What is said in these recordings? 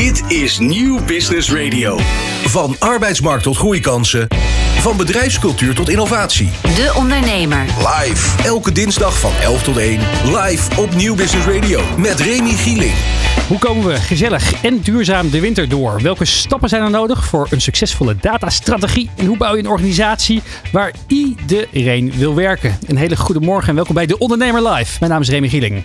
Dit is Nieuw Business Radio. Van arbeidsmarkt tot groeikansen. Van bedrijfscultuur tot innovatie. De Ondernemer. Live. Elke dinsdag van 11 tot 1. Live op Nieuw Business Radio. Met Remy Gieling. Hoe komen we gezellig en duurzaam de winter door? Welke stappen zijn er nodig voor een succesvolle datastrategie? En hoe bouw je een organisatie waar iedereen wil werken? Een hele goede morgen en welkom bij De Ondernemer Live. Mijn naam is Remy Gieling.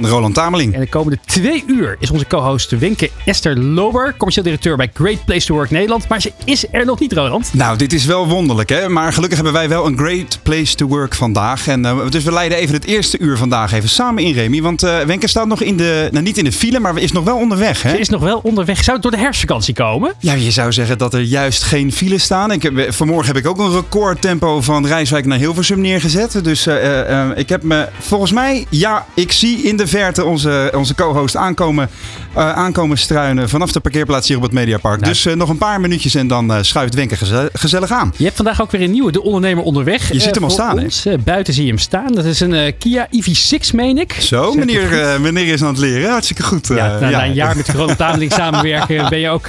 Roland Tameling. En de komende twee uur is onze co-host Wenke Esther Lober, commercieel directeur bij Great Place to Work Nederland. Maar ze is er nog niet, Roland. Nou, dit is wel wonderlijk, hè? Maar gelukkig hebben wij wel een Great Place to Work vandaag. En, uh, dus we leiden even het eerste uur vandaag even samen in, Remy. Want uh, Wenke staat nog in de, nou niet in de file, maar is nog wel onderweg, hè? Ze is nog wel onderweg. Zou het door de herfstvakantie komen? Ja, je zou zeggen dat er juist geen file staan. Ik heb, vanmorgen heb ik ook een recordtempo van Rijswijk naar Hilversum neergezet. Dus uh, ik heb me, volgens mij, ja, ik zie in de verte onze, onze co-host aankomen, uh, aankomen struinen vanaf de parkeerplaats hier op het Mediapark. Nou. Dus uh, nog een paar minuutjes en dan uh, schuift Wenke gezellig, gezellig aan. Je hebt vandaag ook weer een nieuwe, de ondernemer onderweg. Je ziet hem al staan, ons. buiten zie je hem staan. Dat is een Kia EV6, meen ik. Zo, meneer, meneer is aan het leren. Hartstikke goed. Ja, na, ja. na een jaar met Ronald Tameling samenwerken ben je ook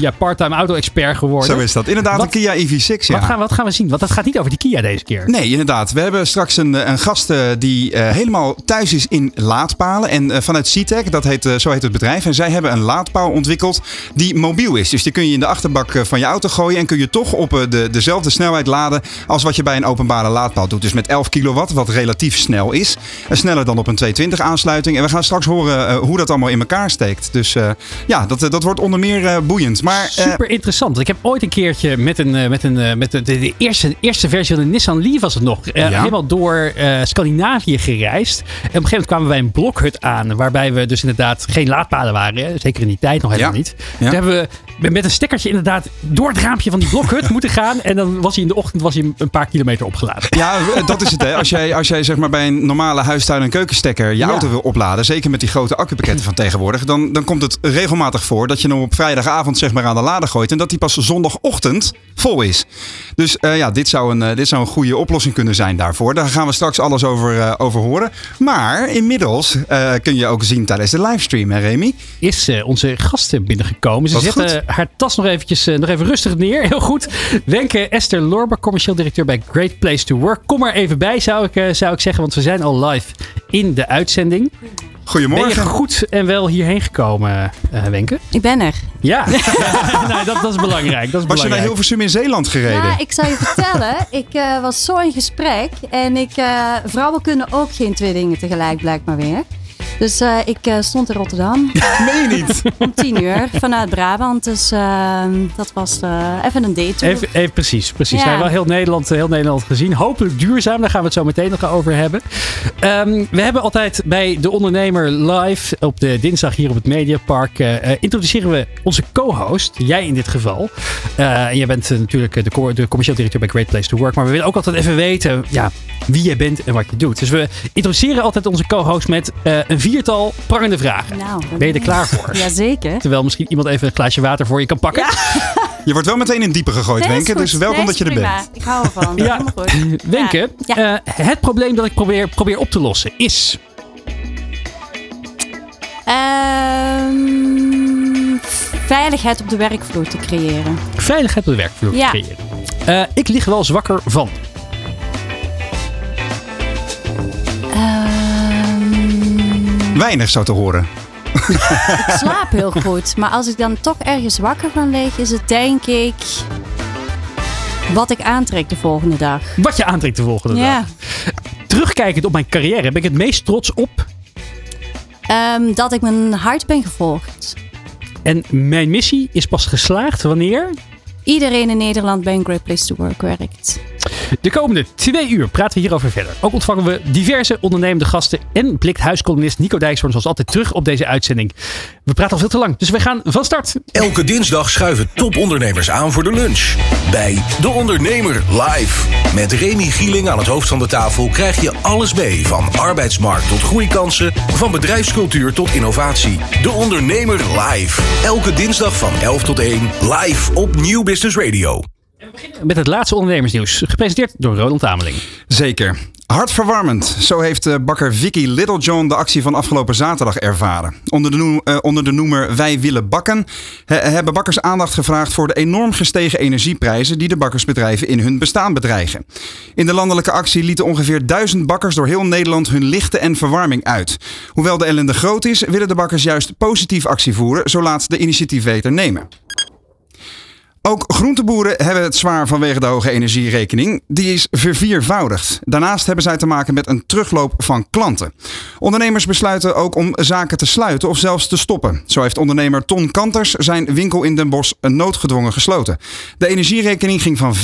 ja, part-time auto-expert geworden. Zo is dat. Inderdaad, wat, een Kia EV6, ja. Wat gaan, wat gaan we zien? Want dat gaat niet over die Kia deze keer. Nee, inderdaad. We hebben straks een, een gast die helemaal thuis is in laadpalen. En uh, vanuit CTEC, dat heet, uh, zo heet het bedrijf. En zij hebben een laadpaal ontwikkeld die mobiel is. Dus die kun je in de achterbak van je auto gooien. En kun je toch op de, dezelfde snelheid laden als wat je bij een openbare laadpaal doet. Dus met 11 kilowatt, wat relatief snel is. sneller dan op een 220 aansluiting. En we gaan straks horen hoe dat allemaal in elkaar steekt. Dus ja, dat, dat wordt onder meer boeiend. Maar, Super interessant. Ik heb ooit een keertje met, een, met, een, met de, de, eerste, eerste versie van de Nissan Leaf was het nog. Ja. Helemaal door Scandinavië gereisd. En op een gegeven moment kwamen wij een blokhut aan. Waarbij we dus inderdaad geen laadpalen waren. Hè? Zeker in die tijd nog helemaal ja. niet. Ja. Toen hebben we met een stekkertje inderdaad door het raampje van die blokhut moeten gaan. En dan was hij in de ochtend was hij een paar kilometer opgeladen. Ja, dat is het. Hè. Als jij, als jij zeg maar bij een normale huistuin- en keukenstekker je Ja. auto wil opladen. Zeker met die grote accupakketten van tegenwoordig. Dan, dan komt het regelmatig voor dat je hem op vrijdagavond zeg maar aan de lader gooit. En dat die pas zondagochtend vol is. Dus eh, ja, dit zou, een, eh, dit zou een goede oplossing kunnen zijn daarvoor. Daar gaan we straks alles over, eh, over horen. Maar inmiddels kun je ook zien tijdens de livestream, hè Remy? Is onze gasten binnengekomen. Ze Wat zetten haar tas nog, eventjes, eh, nog even rustig neer. Heel goed. Wenke Esther Lorber, commercieel directeur bij Great Place to Work. Kom er even bij, zou ik, eh, zou ik zeggen. Want we zijn al live in de uitzending. Ben je Goedemorgen. goed en wel hierheen gekomen, eh Wenke? Ik ben er. Ja, nou, dat, dat is belangrijk. Dat is Was je naar belangrijk. Hilversum in Zeeland gereden? Ja, ik zal je vertellen. Ik eh, was zo in gesprek. En ik, eh, vrouwen kunnen ook geen twee dingen tegelijk, blijkt maar weer. Dus eh, ik eh, stond in Rotterdam Meen je niet? om tien uur vanuit Brabant. Dus eh, dat was eh, even een date. Even, even precies, precies. Ja. Nou, wel heel Nederland, heel Nederland gezien. Hopelijk duurzaam, daar gaan we het zo meteen nog over hebben. Ehm, we hebben altijd bij De Ondernemer live op de dinsdag hier op het Mediapark. introduceren we onze co-host, jij in dit geval. En jij bent natuurlijk de, co- de commercieel directeur bij Great Place to Work. Maar we willen ook altijd even weten ja, wie je bent en wat je doet. Dus we introduceren altijd onze co-host met een viertal prangende vragen. Nou, Ben je er klaar voor? Jazeker. Terwijl misschien iemand even een glaasje water voor je kan pakken. Je wordt wel meteen in diepe gegooid, Nee, Wenke. goed. Dus welkom Nee, dat je er prima. bent. Ik hou ervan. Ja. Goed. Wenke, Ja. eh, het probleem dat ik probeer, probeer op te lossen is... Ehm, veiligheid op de werkvloer te creëren. veiligheid op de werkvloer Ja. creëren. Eh, ik lig wel zwakker van. Weinig zo te horen. ik slaap heel goed. Maar als ik dan toch ergens wakker van lig, is het denk ik wat ik aantrek de volgende dag. Wat je aantrekt de volgende Ja. dag. Terugkijkend op mijn carrière ben ik het meest trots op. Ehm, dat ik mijn hart ben gevolgd. En mijn missie is pas geslaagd wanneer... Iedereen in Nederland bij een Great Place to Work werkt. De komende twee uur praten we hierover verder. Ook ontvangen we diverse ondernemende gasten en blikt huiskolonist Nico Dijkshoorn zoals altijd terug op deze uitzending. We praten al veel te lang, dus we gaan van start. Elke dinsdag schuiven topondernemers aan voor de lunch. Bij De Ondernemer live. Met Remy Gieling aan het hoofd van de tafel krijg je alles mee. Van arbeidsmarkt tot groeikansen, van bedrijfscultuur tot innovatie. De Ondernemer live. Elke dinsdag van 11 tot 1 live op Nieuw Business Radio. Met het laatste ondernemersnieuws, gepresenteerd door Ronald Tameling. Zeker. Hartverwarmend, zo heeft uh, bakker Vicky Littlejohn de actie van afgelopen zaterdag ervaren. Onder de, uh, onder de noemer Wij willen bakken he, hebben bakkers aandacht gevraagd voor de enorm gestegen energieprijzen die de bakkersbedrijven in hun bestaan bedreigen. In de landelijke actie lieten ongeveer duizend bakkers door heel Nederland hun lichten en verwarming uit. Hoewel de ellende groot is, willen de bakkers juist positief actie voeren, zo laat de initiatiefweter nemen. Ook groenteboeren hebben het zwaar vanwege de hoge energierekening. Die is verviervoudigd. Daarnaast hebben zij te maken met een terugloop van klanten. Ondernemers besluiten ook om zaken te sluiten of zelfs te stoppen. Zo heeft ondernemer Ton Kanters zijn winkel in Den Bosch noodgedwongen gesloten. De energierekening ging van 5.000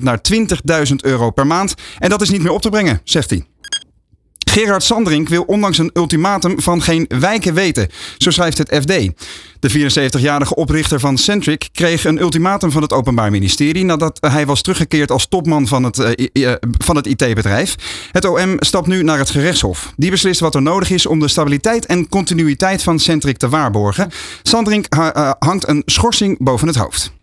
naar 20.000 euro per maand. En dat is niet meer op te brengen, zegt hij. Gerard Sandring wil ondanks een ultimatum van geen wijken weten. Zo schrijft het FD. De 74-jarige oprichter van Centric kreeg een ultimatum van het Openbaar Ministerie nadat hij was teruggekeerd als topman van het, uh, van het IT-bedrijf. Het OM stapt nu naar het gerechtshof. Die beslist wat er nodig is om de stabiliteit en continuïteit van Centric te waarborgen. Sandring uh, hangt een schorsing boven het hoofd.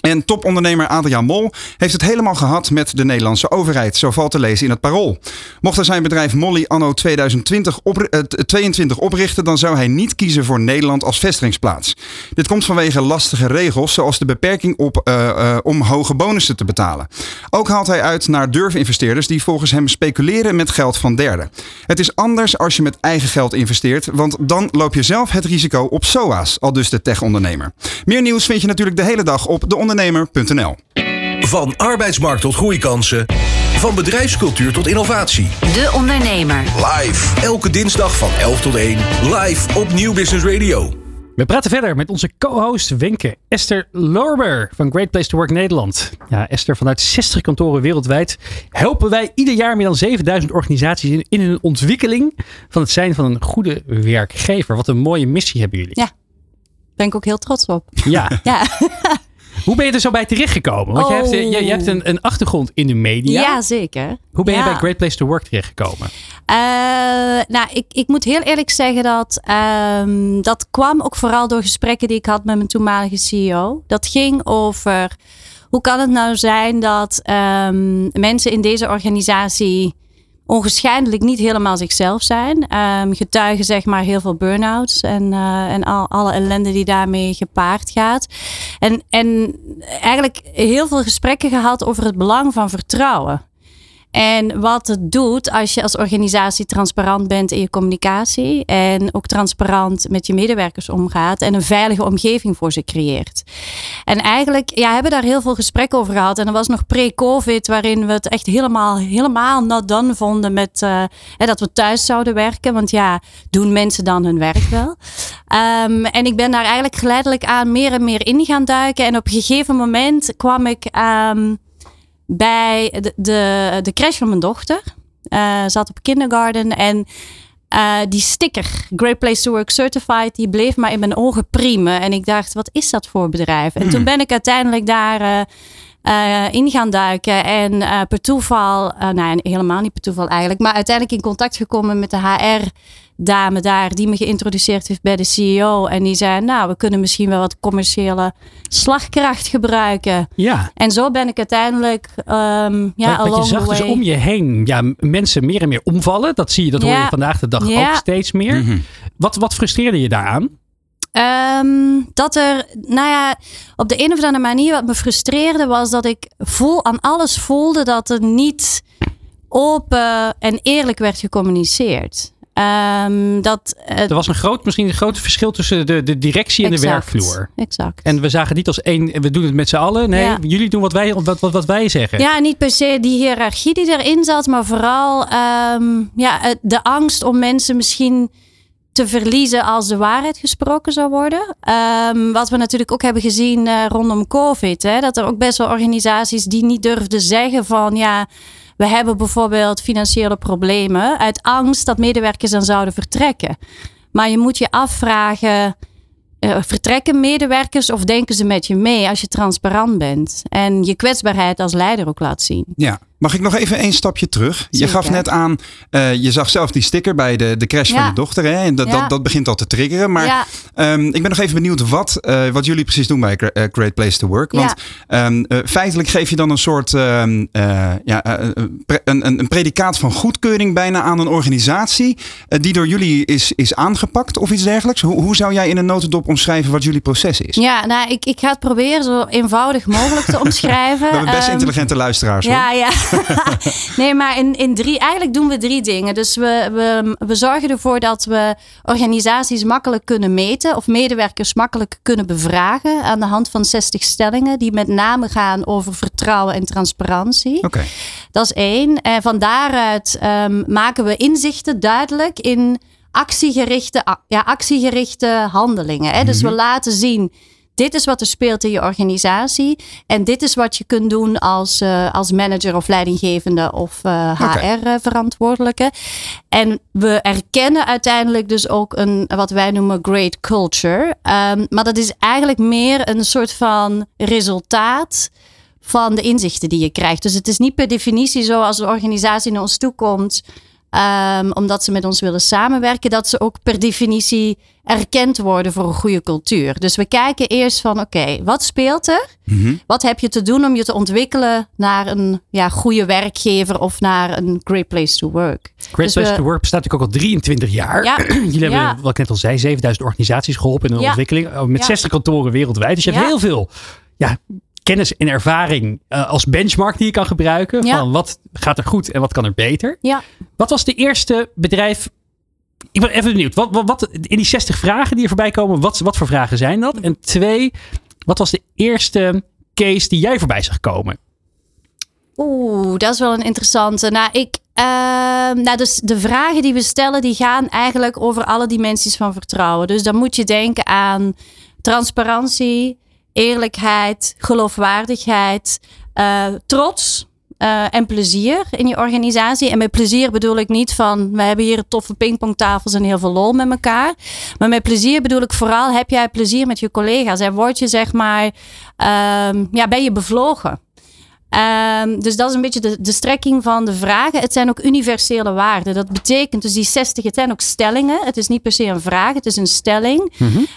En topondernemer Adriaan Mol heeft het helemaal gehad met de Nederlandse overheid. Zo valt te lezen in het parool. Mocht hij zijn bedrijf Molly anno 2020 op, uh, 22 oprichten, dan zou hij niet kiezen voor Nederland als vestigingsplaats. Dit komt vanwege lastige regels, zoals de beperking op, uh, uh, om hoge bonussen te betalen. Ook haalt hij uit naar durfinvesteerders die volgens hem speculeren met geld van derden. Het is anders als je met eigen geld investeert, want dan loop je zelf het risico op SOA's, al dus de tech-ondernemer. Meer nieuws vind je natuurlijk de hele dag op de ondernemer.nl. Van arbeidsmarkt tot groeikansen. Van bedrijfscultuur tot innovatie. De Ondernemer. Live. Elke dinsdag van 11 tot 1. Live op Nieuw Business Radio. We praten verder met onze co-host Wenke Esther Lorber van Great Place to Work Nederland. Ja, Esther, vanuit 60 kantoren wereldwijd helpen wij ieder jaar meer dan 7000 organisaties in, in hun ontwikkeling van het zijn van een goede werkgever. Wat een mooie missie hebben jullie. Ja, ben ik ook heel trots op. Ja. Ja. Hoe ben je er zo bij terechtgekomen? Want je hebt, je, je hebt een, een, achtergrond in de media. Ja, zeker. Hoe ben je bij Great Place to Work terechtgekomen? Uh, nou, ik, ik moet heel eerlijk zeggen dat um, dat kwam ook vooral door gesprekken die ik had met mijn toenmalige CEO. Dat ging over hoe kan het nou zijn dat um, mensen in deze organisatie ongescheidelijk niet helemaal zichzelf zijn. Um, getuigen zeg maar heel veel burn-outs en, uh, en al, alle ellende die daarmee gepaard gaat. En, en eigenlijk heel veel gesprekken gehad over het belang van vertrouwen. En wat het doet als je als organisatie transparant bent in je communicatie. En ook transparant met je medewerkers omgaat. En een veilige omgeving voor ze creëert. En eigenlijk ja, hebben daar heel veel gesprekken over gehad. En dat was nog pre-COVID, waarin we het echt helemaal, helemaal not done vonden met uh, dat we thuis zouden werken. Want ja, doen mensen dan hun werk wel? Um, en ik ben daar eigenlijk geleidelijk aan meer en meer in gaan duiken. En op een gegeven moment kwam ik. Um, bij de, de, de crash van mijn dochter. Uh, zat op kindergarten en uh, die sticker, Great Place to Work Certified, die bleef maar in mijn ogen priemen. En ik dacht, wat is dat voor bedrijf? En toen ben ik uiteindelijk daar uh, in gaan duiken. En per toeval, uh, nou helemaal niet per toeval eigenlijk, maar uiteindelijk in contact gekomen met de HR dame daar die me geïntroduceerd heeft bij de CEO. En die zei, nou, we kunnen misschien wel wat commerciële slagkracht gebruiken. Ja. En zo ben ik uiteindelijk, um, ja, wat, wat je zag dus om je heen, ja, mensen meer en meer omvallen. Dat zie je, dat ja. hoor je vandaag de dag ja. ook steeds meer. Mm -hmm. wat, wat frustreerde je daaraan? Um, dat er, nou ja, op de een of andere manier wat me frustreerde was dat ik voel, aan alles voelde dat er niet open en eerlijk werd gecommuniceerd. Um, dat, uh, er was een groot, misschien een groot verschil tussen de, de directie en exact, de werkvloer. Exact. En we zagen niet als één, we doen het met z'n allen. Nee, ja. jullie doen wat wij, wat, wat, wat wij zeggen. Ja, niet per se die hiërarchie die erin zat, maar vooral um, ja, de angst om mensen misschien te verliezen als de waarheid gesproken zou worden. Um, wat we natuurlijk ook hebben gezien uh, rondom COVID. Hè, dat er ook best wel organisaties die niet durfden zeggen van ja, we hebben bijvoorbeeld financiële problemen uit angst dat medewerkers dan zouden vertrekken. Maar je moet je afvragen, uh, vertrekken medewerkers of denken ze met je mee als je transparant bent en je kwetsbaarheid als leider ook laat zien? Ja. Mag ik nog even één stapje terug? Je gaf net aan, eh, je zag zelf die sticker bij de, de crash van je dochter. Hè? En dat, Ja. dat, dat begint al te triggeren. Maar Ja. ehm, ik ben nog even benieuwd wat, eh, wat jullie precies doen bij eh, Great Place to Work. Want ehm, eh, feitelijk geef je dan een soort ehm, eh, ja, een pre- een, een, predicaat van goedkeuring bijna aan een organisatie. die door jullie is, is aangepakt of iets dergelijks. Hoe, hoe zou jij in een notendop omschrijven wat jullie proces is? Ja, nou, ik, ik ga het proberen zo eenvoudig mogelijk te omschrijven. We hebben best intelligente luisteraars. hoor. Ja, ja. nee, maar in, in drie, eigenlijk doen we drie dingen. Dus we, we, we zorgen ervoor dat we organisaties makkelijk kunnen meten of medewerkers makkelijk kunnen bevragen aan de hand van 60 stellingen die met name gaan over vertrouwen en transparantie. Oké. Dat is één. En van daaruit ehm, maken we inzichten duidelijk in actiegerichte, ja, actiegerichte handelingen. Hè? Dus we laten zien. Dit is wat er speelt in je organisatie. En dit is wat je kunt doen als, eh, als manager of leidinggevende of eh. HR-verantwoordelijke. En we erkennen uiteindelijk dus ook een, wat wij noemen great culture. Ehm, maar dat is eigenlijk meer een soort van resultaat van de inzichten die je krijgt. Dus het is niet per definitie zo als de organisatie naar ons toe komt. Ehm, omdat ze met ons willen samenwerken, dat ze ook per definitie erkend worden voor een goede cultuur. Dus we kijken eerst van oké, wat speelt er? Wat heb je te doen om je te ontwikkelen naar een ja, goede werkgever of naar een great place to work? Great Dus Place we- to Work bestaat natuurlijk ook al 23 jaar. Ja. Jullie hebben, Ja. wat ik net al zei, 7000 organisaties geholpen in hun Ja. ontwikkeling. oh, Met Ja. 60 kantoren wereldwijd. Dus je hebt heel veel ja, kennis en ervaring eh, als benchmark die je kan gebruiken. Ja. Van wat gaat er goed en wat kan er beter. Ja. Wat was de eerste bedrijf... Ik ben even benieuwd. Wat, wat, wat, in die 60 vragen die er voorbij komen, wat, wat voor vragen zijn dat? En twee, wat was de eerste case die jij voorbij zag komen? Oeh, dat is wel een interessante. Nou, ik, ehm, nou dus de vragen die we stellen, die gaan eigenlijk over alle dimensies van vertrouwen. Dus dan moet je denken aan transparantie, eerlijkheid, geloofwaardigheid, eh, trots. eh, en plezier in je organisatie. En met plezier bedoel ik niet van we hebben hier toffe pingpongtafels en heel veel lol met elkaar. Maar met plezier bedoel ik vooral heb jij plezier met je collega's en word je zeg maar, ehm, ja, ben je bevlogen. Ehm, dus dat is een beetje de, de strekking van de vragen. Het zijn ook universele waarden. Dat betekent dus die 60, het zijn ook stellingen. Het is niet per se een vraag, het is een stelling.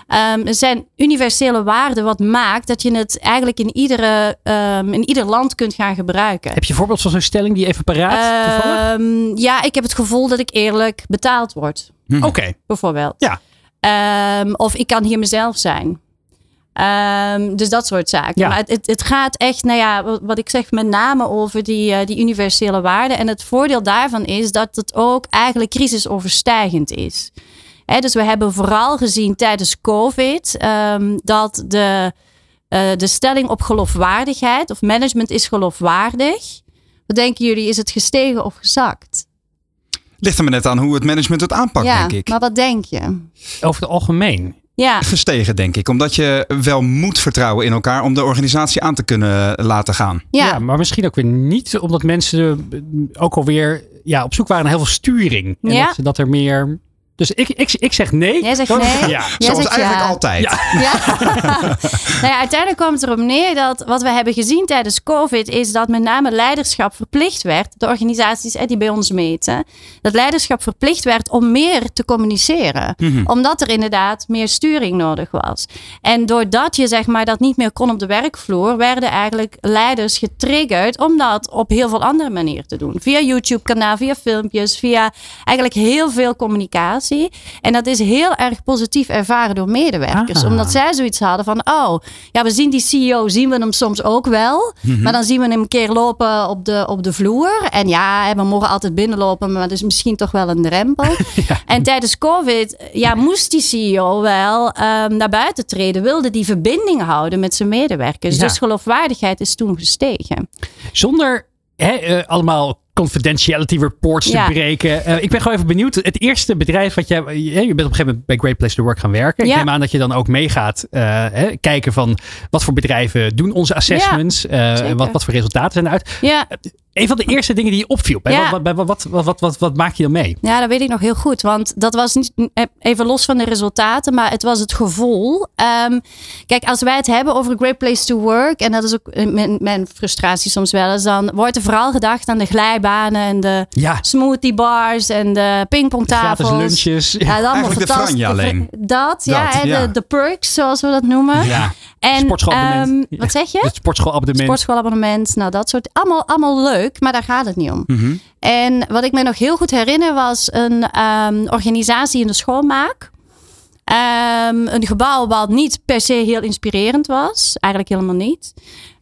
Ehm, het zijn universele waarden wat maakt dat je het eigenlijk in, iedere, ehm, in ieder land kunt gaan gebruiken. Heb je een voorbeeld van zo'n stelling die je even paraat toevallig? Ehm, ja, ik heb het gevoel dat ik eerlijk betaald word, Oké. bijvoorbeeld. Ja. Ehm, of ik kan hier mezelf zijn. Ehm, dus dat soort zaken. Ja. Maar het, het, gaat echt, nou ja, wat, wat ik zeg, met name over die, eh, die universele waarden. En het voordeel daarvan is dat het ook eigenlijk crisisoverstijgend is. Hè, dus we hebben vooral gezien tijdens COVID ehm, dat de, eh, de stelling op geloofwaardigheid of management is geloofwaardig. Wat denken jullie, is het gestegen of gezakt? Ligt er maar net aan hoe het management het aanpakt, ja, denk ik. maar wat denk je? Over het algemeen. Ja, Gestegen, denk ik. Omdat je wel moet vertrouwen in elkaar om de organisatie aan te kunnen laten gaan. ja. Ja. maar misschien ook weer niet, omdat mensen eh, ook alweer ja, op zoek waren naar heel veel sturing. En Ja. dat, dat er meer. Dus ik, ik, ik zeg nee. Jij zegt Dat- nee? Ja. Jij Zoals zegt eigenlijk ja. altijd. Ja. Ja. nou ja, uiteindelijk kwam het erop neer dat wat we hebben gezien tijdens COVID is dat met name leiderschap verplicht werd. De organisaties eh, die bij ons meten. Dat leiderschap verplicht werd om meer te communiceren. Omdat er inderdaad meer sturing nodig was. En doordat je zeg maar dat niet meer kon op de werkvloer, werden eigenlijk leiders getriggerd om dat op heel veel andere manieren te doen. Via YouTube kanaal, via filmpjes, via eigenlijk heel veel communicatie. En dat is heel erg positief ervaren door medewerkers. Omdat zij zoiets hadden van, oh, ja, we zien die CEO, zien we hem soms ook wel. Maar dan zien we hem een keer lopen op de, op de vloer. En ja, we mogen altijd binnenlopen, maar dat is misschien toch wel een drempel. En tijdens COVID, ja, moest die CEO wel ehm, naar buiten treden. Wilde die verbinding houden met zijn medewerkers. Ja. Dus geloofwaardigheid is toen gestegen. Zonder hè, eh, allemaal confidentiality reports Ja. te breken. Eh, ik ben gewoon even benieuwd. Het eerste bedrijf wat jij... Je bent op een gegeven moment bij Great Place to Work gaan werken. Ik Ja. neem aan dat je dan ook meegaat eh, hè, kijken van wat voor bedrijven doen onze assessments. eh, zeker. wat, wat voor resultaten zijn eruit. Ja, Een van de eerste dingen die je opviel. Bij Ja. Wat, wat, wat, wat, wat, maak je dan mee? Ja, dat weet ik nog heel goed. Want dat was niet even los van de resultaten, maar het was het gevoel. Ehm, kijk, als wij het hebben over great place to work, en dat is ook eh, mijn, mijn frustratie soms wel eens, dan wordt er vooral gedacht aan de en de Ja, smoothie bars en de pingpongtafels. gratis lunches. Ja, dat allemaal Eigenlijk de alleen. Dat, ja, ja. De, de perks, zoals we dat noemen. Ja, En, sportschoolabonnement. ehm, wat zeg je? het sportschoolabonnement. Sportschoolabonnement, nou dat soort. Allemaal, allemaal leuk, maar daar gaat het niet om. Mhm. En wat ik me nog heel goed herinner was een ehm, organisatie in de schoonmaak. Ehm, een gebouw wat niet per se heel inspirerend was. Eigenlijk helemaal niet.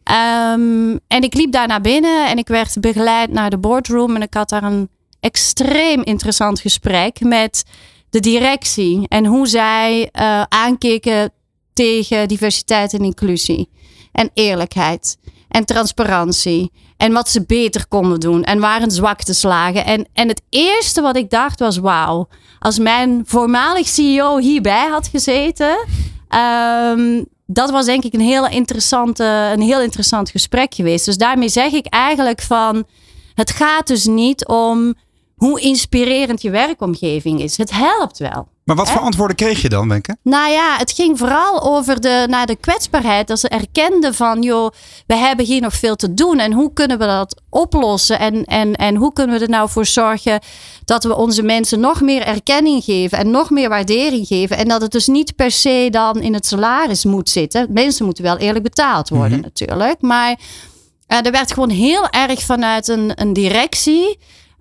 Ehm, en ik liep daar naar binnen en ik werd begeleid naar de boardroom. En ik had daar een extreem interessant gesprek met de directie. En hoe zij eh, aankeken tegen diversiteit en inclusie. En eerlijkheid. En transparantie. En wat ze beter konden doen. En waar hun zwaktes lagen. En, en het eerste wat ik dacht was: wauw. Als mijn voormalig CEO hierbij had gezeten. ehm, dat was denk ik een heel, interessante, een heel interessant gesprek geweest. Dus daarmee zeg ik eigenlijk van. Het gaat dus niet om hoe inspirerend je werkomgeving is. Het helpt wel. Maar wat voor antwoorden kreeg je dan, Wenke? Nou ja, het ging vooral over de, naar de kwetsbaarheid. Dat ze erkenden van, joh, we hebben hier nog veel te doen. En hoe kunnen we dat oplossen? En, en, en hoe kunnen we er nou voor zorgen dat we onze mensen nog meer erkenning geven en nog meer waardering geven? En dat het dus niet per se dan in het salaris moet zitten. Mensen moeten wel eerlijk betaald worden natuurlijk. Maar eh, er werd gewoon heel erg vanuit een, een directie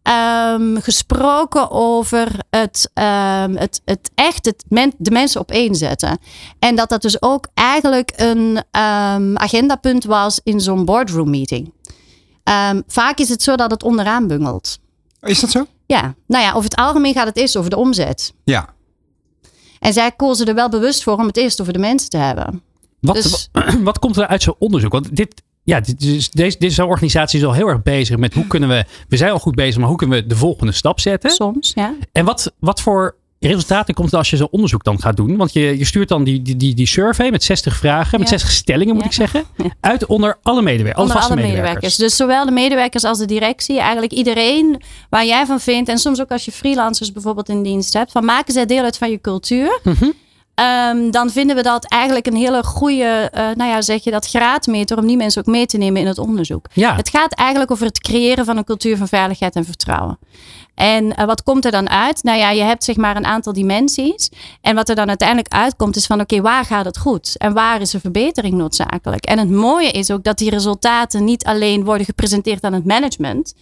ehm, gesproken over het, ehm, het, het echt het men, de mensen opeenzetten. En dat dat dus ook eigenlijk een ehm, agendapunt was in zo'n boardroom meeting. Ehm, vaak is het zo dat het onderaan bungelt. Is dat zo? Ja, nou ja, over het algemeen gaat het eerst over de omzet. Ja. En zij kozen er wel bewust voor om het eerst over de mensen te hebben. Wat, Dus- wat komt er uit zo'n onderzoek? Want dit, ja, is, deze, deze organisatie is al heel erg bezig met hoe kunnen we. We zijn al goed bezig, maar hoe kunnen we de volgende stap zetten? Soms, ja. En wat, wat voor resultaten komt er als je zo'n onderzoek dan gaat doen? Want je, je stuurt dan die, die, die, die survey met 60 vragen, met Ja. 60 stellingen moet Ja. ik zeggen, Ja. uit onder alle medewerkers, alle Onder vaste alle medewerkers. medewerkers. Dus zowel de medewerkers als de directie. Eigenlijk iedereen waar jij van vindt. En soms ook als je freelancers bijvoorbeeld in dienst hebt. Van maken zij deel uit van je cultuur. Mhm. Ehm, dan vinden we dat eigenlijk een hele goede, eh, nou ja, zeg je dat, graadmeter om die mensen ook mee te nemen in het onderzoek. Ja. Het gaat eigenlijk over het creëren van een cultuur van veiligheid en vertrouwen. En eh, wat komt er dan uit? Nou ja, je hebt zeg maar een aantal dimensies. En wat er dan uiteindelijk uitkomt is van oké, waar gaat het goed? En waar is er verbetering noodzakelijk? En het mooie is ook dat die resultaten niet alleen worden gepresenteerd aan het management.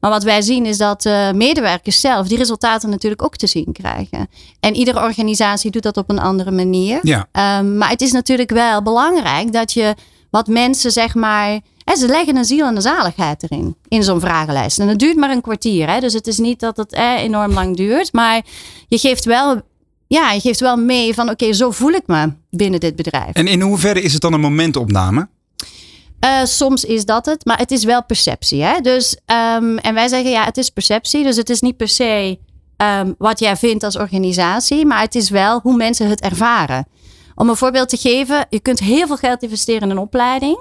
Maar wat wij zien is dat eh, medewerkers zelf die resultaten natuurlijk ook te zien krijgen. En iedere organisatie doet dat op een andere manier. Ja. Ehm, maar het is natuurlijk wel belangrijk dat je wat mensen zeg maar. Hè, ze leggen een ziel en een zaligheid erin, in zo'n vragenlijst. En het duurt maar een kwartier. Hè, dus het is niet dat het eh, enorm lang duurt. Maar je geeft wel, ja, je geeft wel mee van: oké, zo voel ik me binnen dit bedrijf. En in hoeverre is het dan een momentopname? Eh, soms is dat het, maar het is wel perceptie. Hè? Dus, ehm, en wij zeggen ja, het is perceptie. Dus het is niet per se ehm, wat jij vindt als organisatie, maar het is wel hoe mensen het ervaren. Om een voorbeeld te geven, je kunt heel veel geld investeren in een opleiding.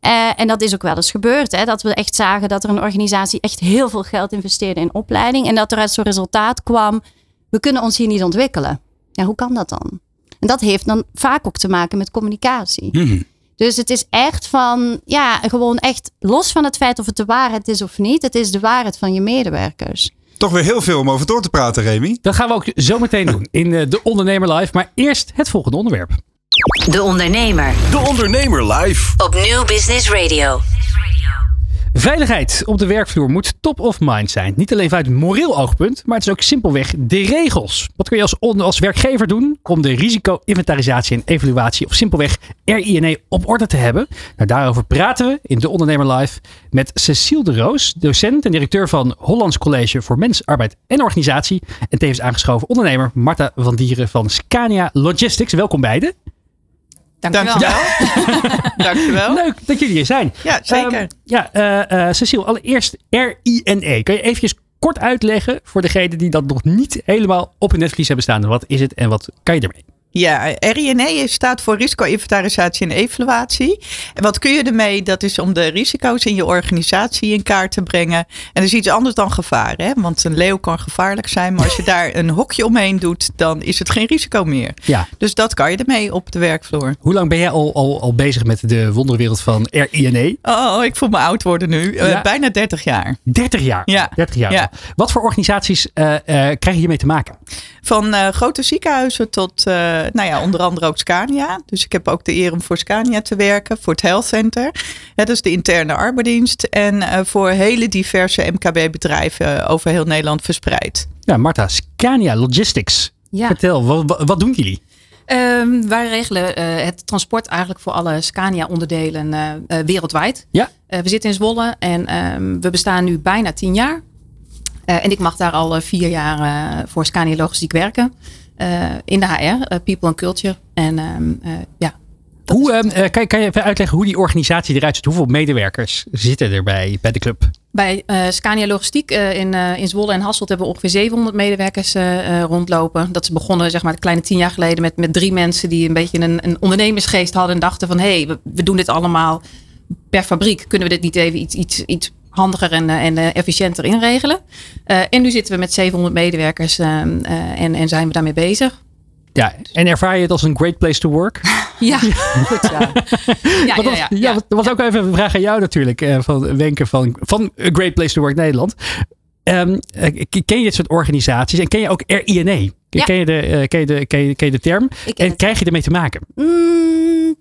Eh, en dat is ook wel eens gebeurd. Hè? Dat we echt zagen dat er een organisatie echt heel veel geld investeerde in opleiding. En dat er uit zo'n resultaat kwam, we kunnen ons hier niet ontwikkelen. Ja, hoe kan dat dan? En dat heeft dan vaak ook te maken met communicatie. Mhm. Dus het is echt van, ja, gewoon echt los van het feit of het de waarheid is of niet. Het is de waarheid van je medewerkers. Toch weer heel veel om over door te praten, Remy. Dat gaan we ook zo meteen doen in eh, De Ondernemer Live. Maar eerst het volgende onderwerp. De Ondernemer De Ondernemer live. op Nieuw Business Radio. Veiligheid op de werkvloer moet top of mind zijn. Niet alleen vanuit moreel oogpunt, maar het is ook simpelweg de regels. Wat kun je als, als werkgever doen om de risico-inventarisatie en evaluatie of simpelweg RINE op orde te hebben? Nou, daarover praten we in De Ondernemer Live met Cecile de Roos, docent en directeur van Hollands College voor Mens, Arbeid en Organisatie. En tevens aangeschoven ondernemer Marta van Dieren van Scania Logistics. Welkom beiden. Dankjewel. Dankjewel. Leuk dat jullie hier zijn. Ja, zeker. Ehm, ja, eh eh, Cecile, allereerst R-I-N-E. Kan je eventjes kort uitleggen voor degenen die dat nog niet helemaal op hun netvlies hebben staan? Wat is het en wat kan je ermee? Ja, RINE staat voor risico-inventarisatie en evaluatie. En wat kun je ermee? Dat is om de risico's in je organisatie in kaart te brengen. En dat is iets anders dan gevaar. Hè? Want een leeuw kan gevaarlijk zijn. Maar als je daar een hokje omheen doet, dan is het geen risico meer. Ja. Dus dat kan je ermee op de werkvloer. Hoe lang ben jij al, al, al bezig met de wonderwereld van R-I-N-E? Oh, ik voel me oud worden nu. Eh, bijna 30 jaar. 30 jaar. Ja. 30 jaar. Ja. Wat voor organisaties krijg je hiermee te maken? Van grote ziekenhuizen tot, nou ja, onder andere ook Scania. Dus ik heb ook de eer om voor Scania te werken, voor het Health Center. Ja, dat is de interne arbeidsdienst. En eh, voor hele diverse MKB-bedrijven over heel Nederland verspreid. Ja, Marta, Scania Logistics. Ja. Vertel, wat, wat, doen jullie? Ehm, wij regelen eh, het transport eigenlijk voor alle Scania-onderdelen eh, eh, wereldwijd. Ja. Eh, we zitten in Zwolle en ehm, we bestaan nu bijna tien jaar. Eh, en ik mag daar al eh, vier jaar eh, voor Scania Logistiek werken. Eh, in de HR, eh, People and Culture. En ehm, eh, ja, Hoe, is- ehm, eh, kan, kan je even uitleggen hoe die organisatie eruit ziet? Hoeveel medewerkers zitten er bij, bij de club? Bij Scania Logistiek in, in Zwolle en Hasselt hebben we ongeveer 700 medewerkers rondlopen. Dat is begonnen zeg maar een kleine tien jaar geleden met, met drie mensen die een beetje een, een ondernemersgeest hadden en dachten van hé, hey, we, we doen dit allemaal per fabriek. Kunnen we dit niet even iets, iets, iets handiger en, eh, en eh, efficiënter inregelen? Eh, en nu zitten we met 700 medewerkers eh, eh, en, en zijn we daarmee bezig. Ja, en ervaar je het als een great place to work? Ja, goed ja. Ja, dat, ja, ja, ja. dat was ook even een vraag aan jou natuurlijk. eh, van Wenke van, van A Great Place to Work Nederland. Ehm, eh, ken je dit soort organisaties? En ken je ook RINE? Ja. Ken, je de, eh, ken, je de, ken, je, ken je de term? Ik ken En het. krijg je ermee te maken? Mm,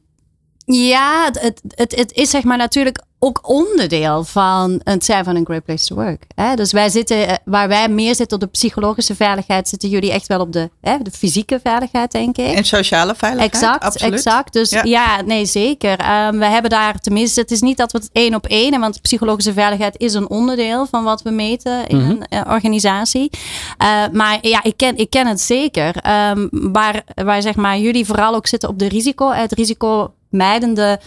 ja, het, het is zeg maar natuurlijk ook onderdeel van het zijn van een great place to work. Hè? Dus wij zitten, eh, waar wij meer zitten op de psychologische veiligheid, zitten jullie echt wel op de, hè, de fysieke veiligheid, denk ik. En sociale veiligheid. Exact, absoluut. exact. Dus ja, Ja. nee, zeker. Ehm, we hebben daar tenminste, het is niet dat we het één op één, want psychologische veiligheid is een onderdeel van wat we meten in Mhm. een eh, organisatie. Eh, maar ja, ik ken, ik ken het zeker. Ehm, waar, waar zeg maar jullie vooral ook zitten op de risico, het risicomijdende.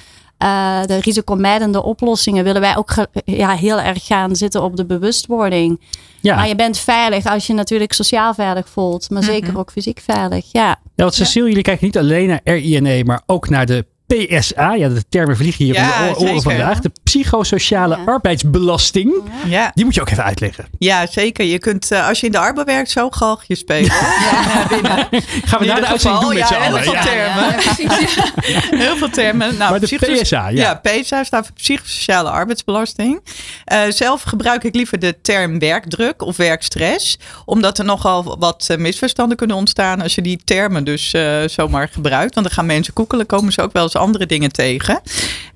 Eh de risicomijdende oplossingen willen wij ook ja, heel erg gaan zitten op de bewustwording. Ja, Maar je bent veilig als je natuurlijk sociaal veilig voelt, maar zeker ook fysiek veilig. Ja. ja want Cecile, jullie kijken niet alleen naar RINE, maar ook naar de PSA. Ja, de termen vliegen hier Ja, om de oren zeker. vandaag. De psychosociale Ja. arbeidsbelasting. Ja. Die moet je ook even uitleggen. ja, zeker. Je kunt, eh, als je in de arbeider werkt, zo galgje spelen. Ja. binnen. Gaan we In na de uitzending doen met ja, z'n heel allen. veel Ja. termen. Ja, precies, ja. Heel veel termen. Nou, Maar de PSA, ja. PSA staat voor psychosociale arbeidsbelasting. Eh, zelf gebruik ik liever de term werkdruk of werkstress. Omdat er nogal wat eh, misverstanden kunnen ontstaan als je die termen dus eh, zomaar gebruikt. Want dan gaan mensen koekelen, komen ze ook wel eens andere dingen tegen.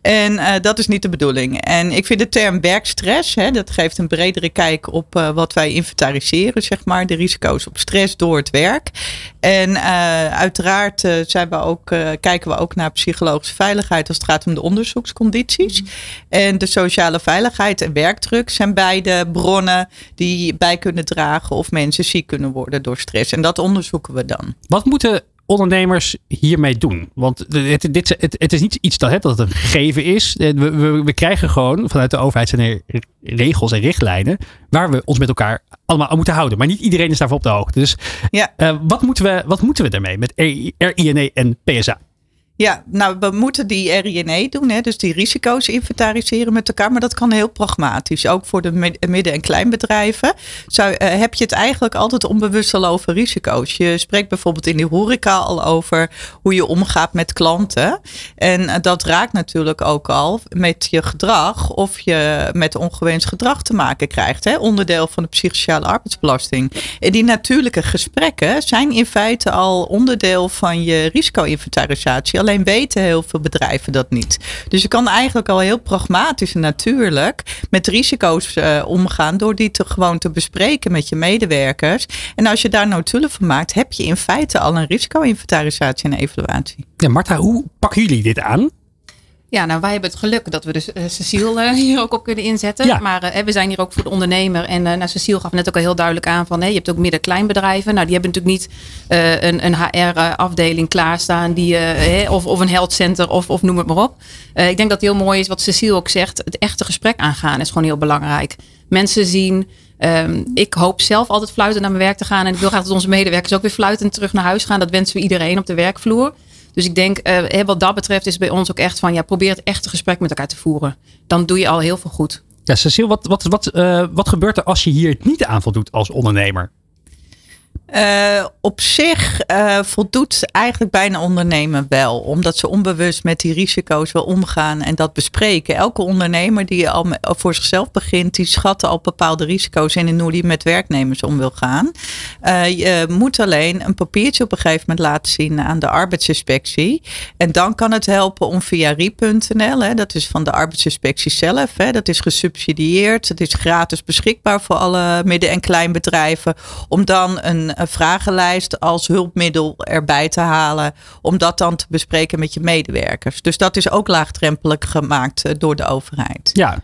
En eh, dat is niet de bedoeling. En ik vind de term werkstress, hè, dat geeft een bredere kijk op eh, wat wij inventariseren, zeg maar. De risico's op stress door het werk. En eh, uiteraard zijn we ook, kijken we ook naar psychologische veiligheid als het gaat om de onderzoekscondities. En de sociale veiligheid en werkdruk zijn beide bronnen die bij kunnen dragen of mensen ziek kunnen worden door stress. En dat onderzoeken we dan. Wat moeten ondernemers hiermee doen? Want het, dit, het, het is niet iets dat, hè, dat het een gegeven is. We, we, we krijgen gewoon vanuit de overheid zijn er regels en richtlijnen waar we ons met elkaar allemaal aan moeten houden. Maar niet iedereen is daarvoor op de hoogte. Dus Ja. eh, wat, moeten we, wat moeten we daarmee met RINE en PSA? Ja, nou, we moeten die RINE doen, hè, dus die risico's inventariseren met elkaar. Maar dat kan heel pragmatisch, ook voor de mid- midden- en kleinbedrijven. Zou, eh, heb je het eigenlijk altijd onbewust al over risico's. Je spreekt bijvoorbeeld in die horeca al over hoe je omgaat met klanten. En eh, dat raakt natuurlijk ook al met je gedrag of je met ongewenst gedrag te maken krijgt. Hè, onderdeel van de psychosociale arbeidsbelasting. En die natuurlijke gesprekken zijn in feite al onderdeel van je risico-inventarisatie. Alleen weten heel veel bedrijven dat niet. Dus je kan eigenlijk al heel pragmatisch en natuurlijk met risico's eh, omgaan door die te, gewoon te bespreken met je medewerkers. En als je daar notulen van maakt, heb je in feite al een risico-inventarisatie en evaluatie. Ja, Marta, hoe pakken jullie dit aan? Ja, nou wij hebben het geluk dat we dus uh, Cecile uh, hier ook op kunnen inzetten. Ja. Maar uh, we zijn hier ook voor de ondernemer. En nou, Cecile gaf net ook al heel duidelijk aan van... Hey, je hebt ook midden-kleinbedrijven. Nou, die hebben natuurlijk niet een, een HR-afdeling klaarstaan. Die, of, of een health center of, of noem het maar op. ik denk dat het heel mooi is wat Cecile ook zegt. Het echte gesprek aangaan is gewoon heel belangrijk. Mensen zien... Um, ik hoop zelf altijd fluitend naar mijn werk te gaan. En ik wil graag dat onze medewerkers ook weer fluitend terug naar huis gaan. Dat wensen we iedereen op de werkvloer. Dus ik denk, uh, wat dat betreft is bij ons ook echt van, ja, probeer het echte gesprek met elkaar te voeren. Dan doe je al heel veel goed. Ja, Cecile, wat, wat, wat, uh, wat gebeurt er als je hier niet aan voldoet als ondernemer? Uh, op zich uh, voldoet eigenlijk bijna ondernemer wel. Omdat ze onbewust met die risico's wel omgaan en dat bespreken. Elke ondernemer die al voor zichzelf begint, die schat al bepaalde risico's in en hoe die met werknemers om wil gaan. Je moet alleen een papiertje op een gegeven moment laten zien aan de arbeidsinspectie. En dan kan het helpen om via RIE.nl, dat is van de arbeidsinspectie zelf, hè, dat is gesubsidieerd. Het is gratis beschikbaar voor alle midden- en kleinbedrijven. Om dan een een vragenlijst als hulpmiddel erbij te halen. Om dat dan te bespreken met je medewerkers. Dus dat is ook laagdrempelig gemaakt eh, door de overheid. Ja,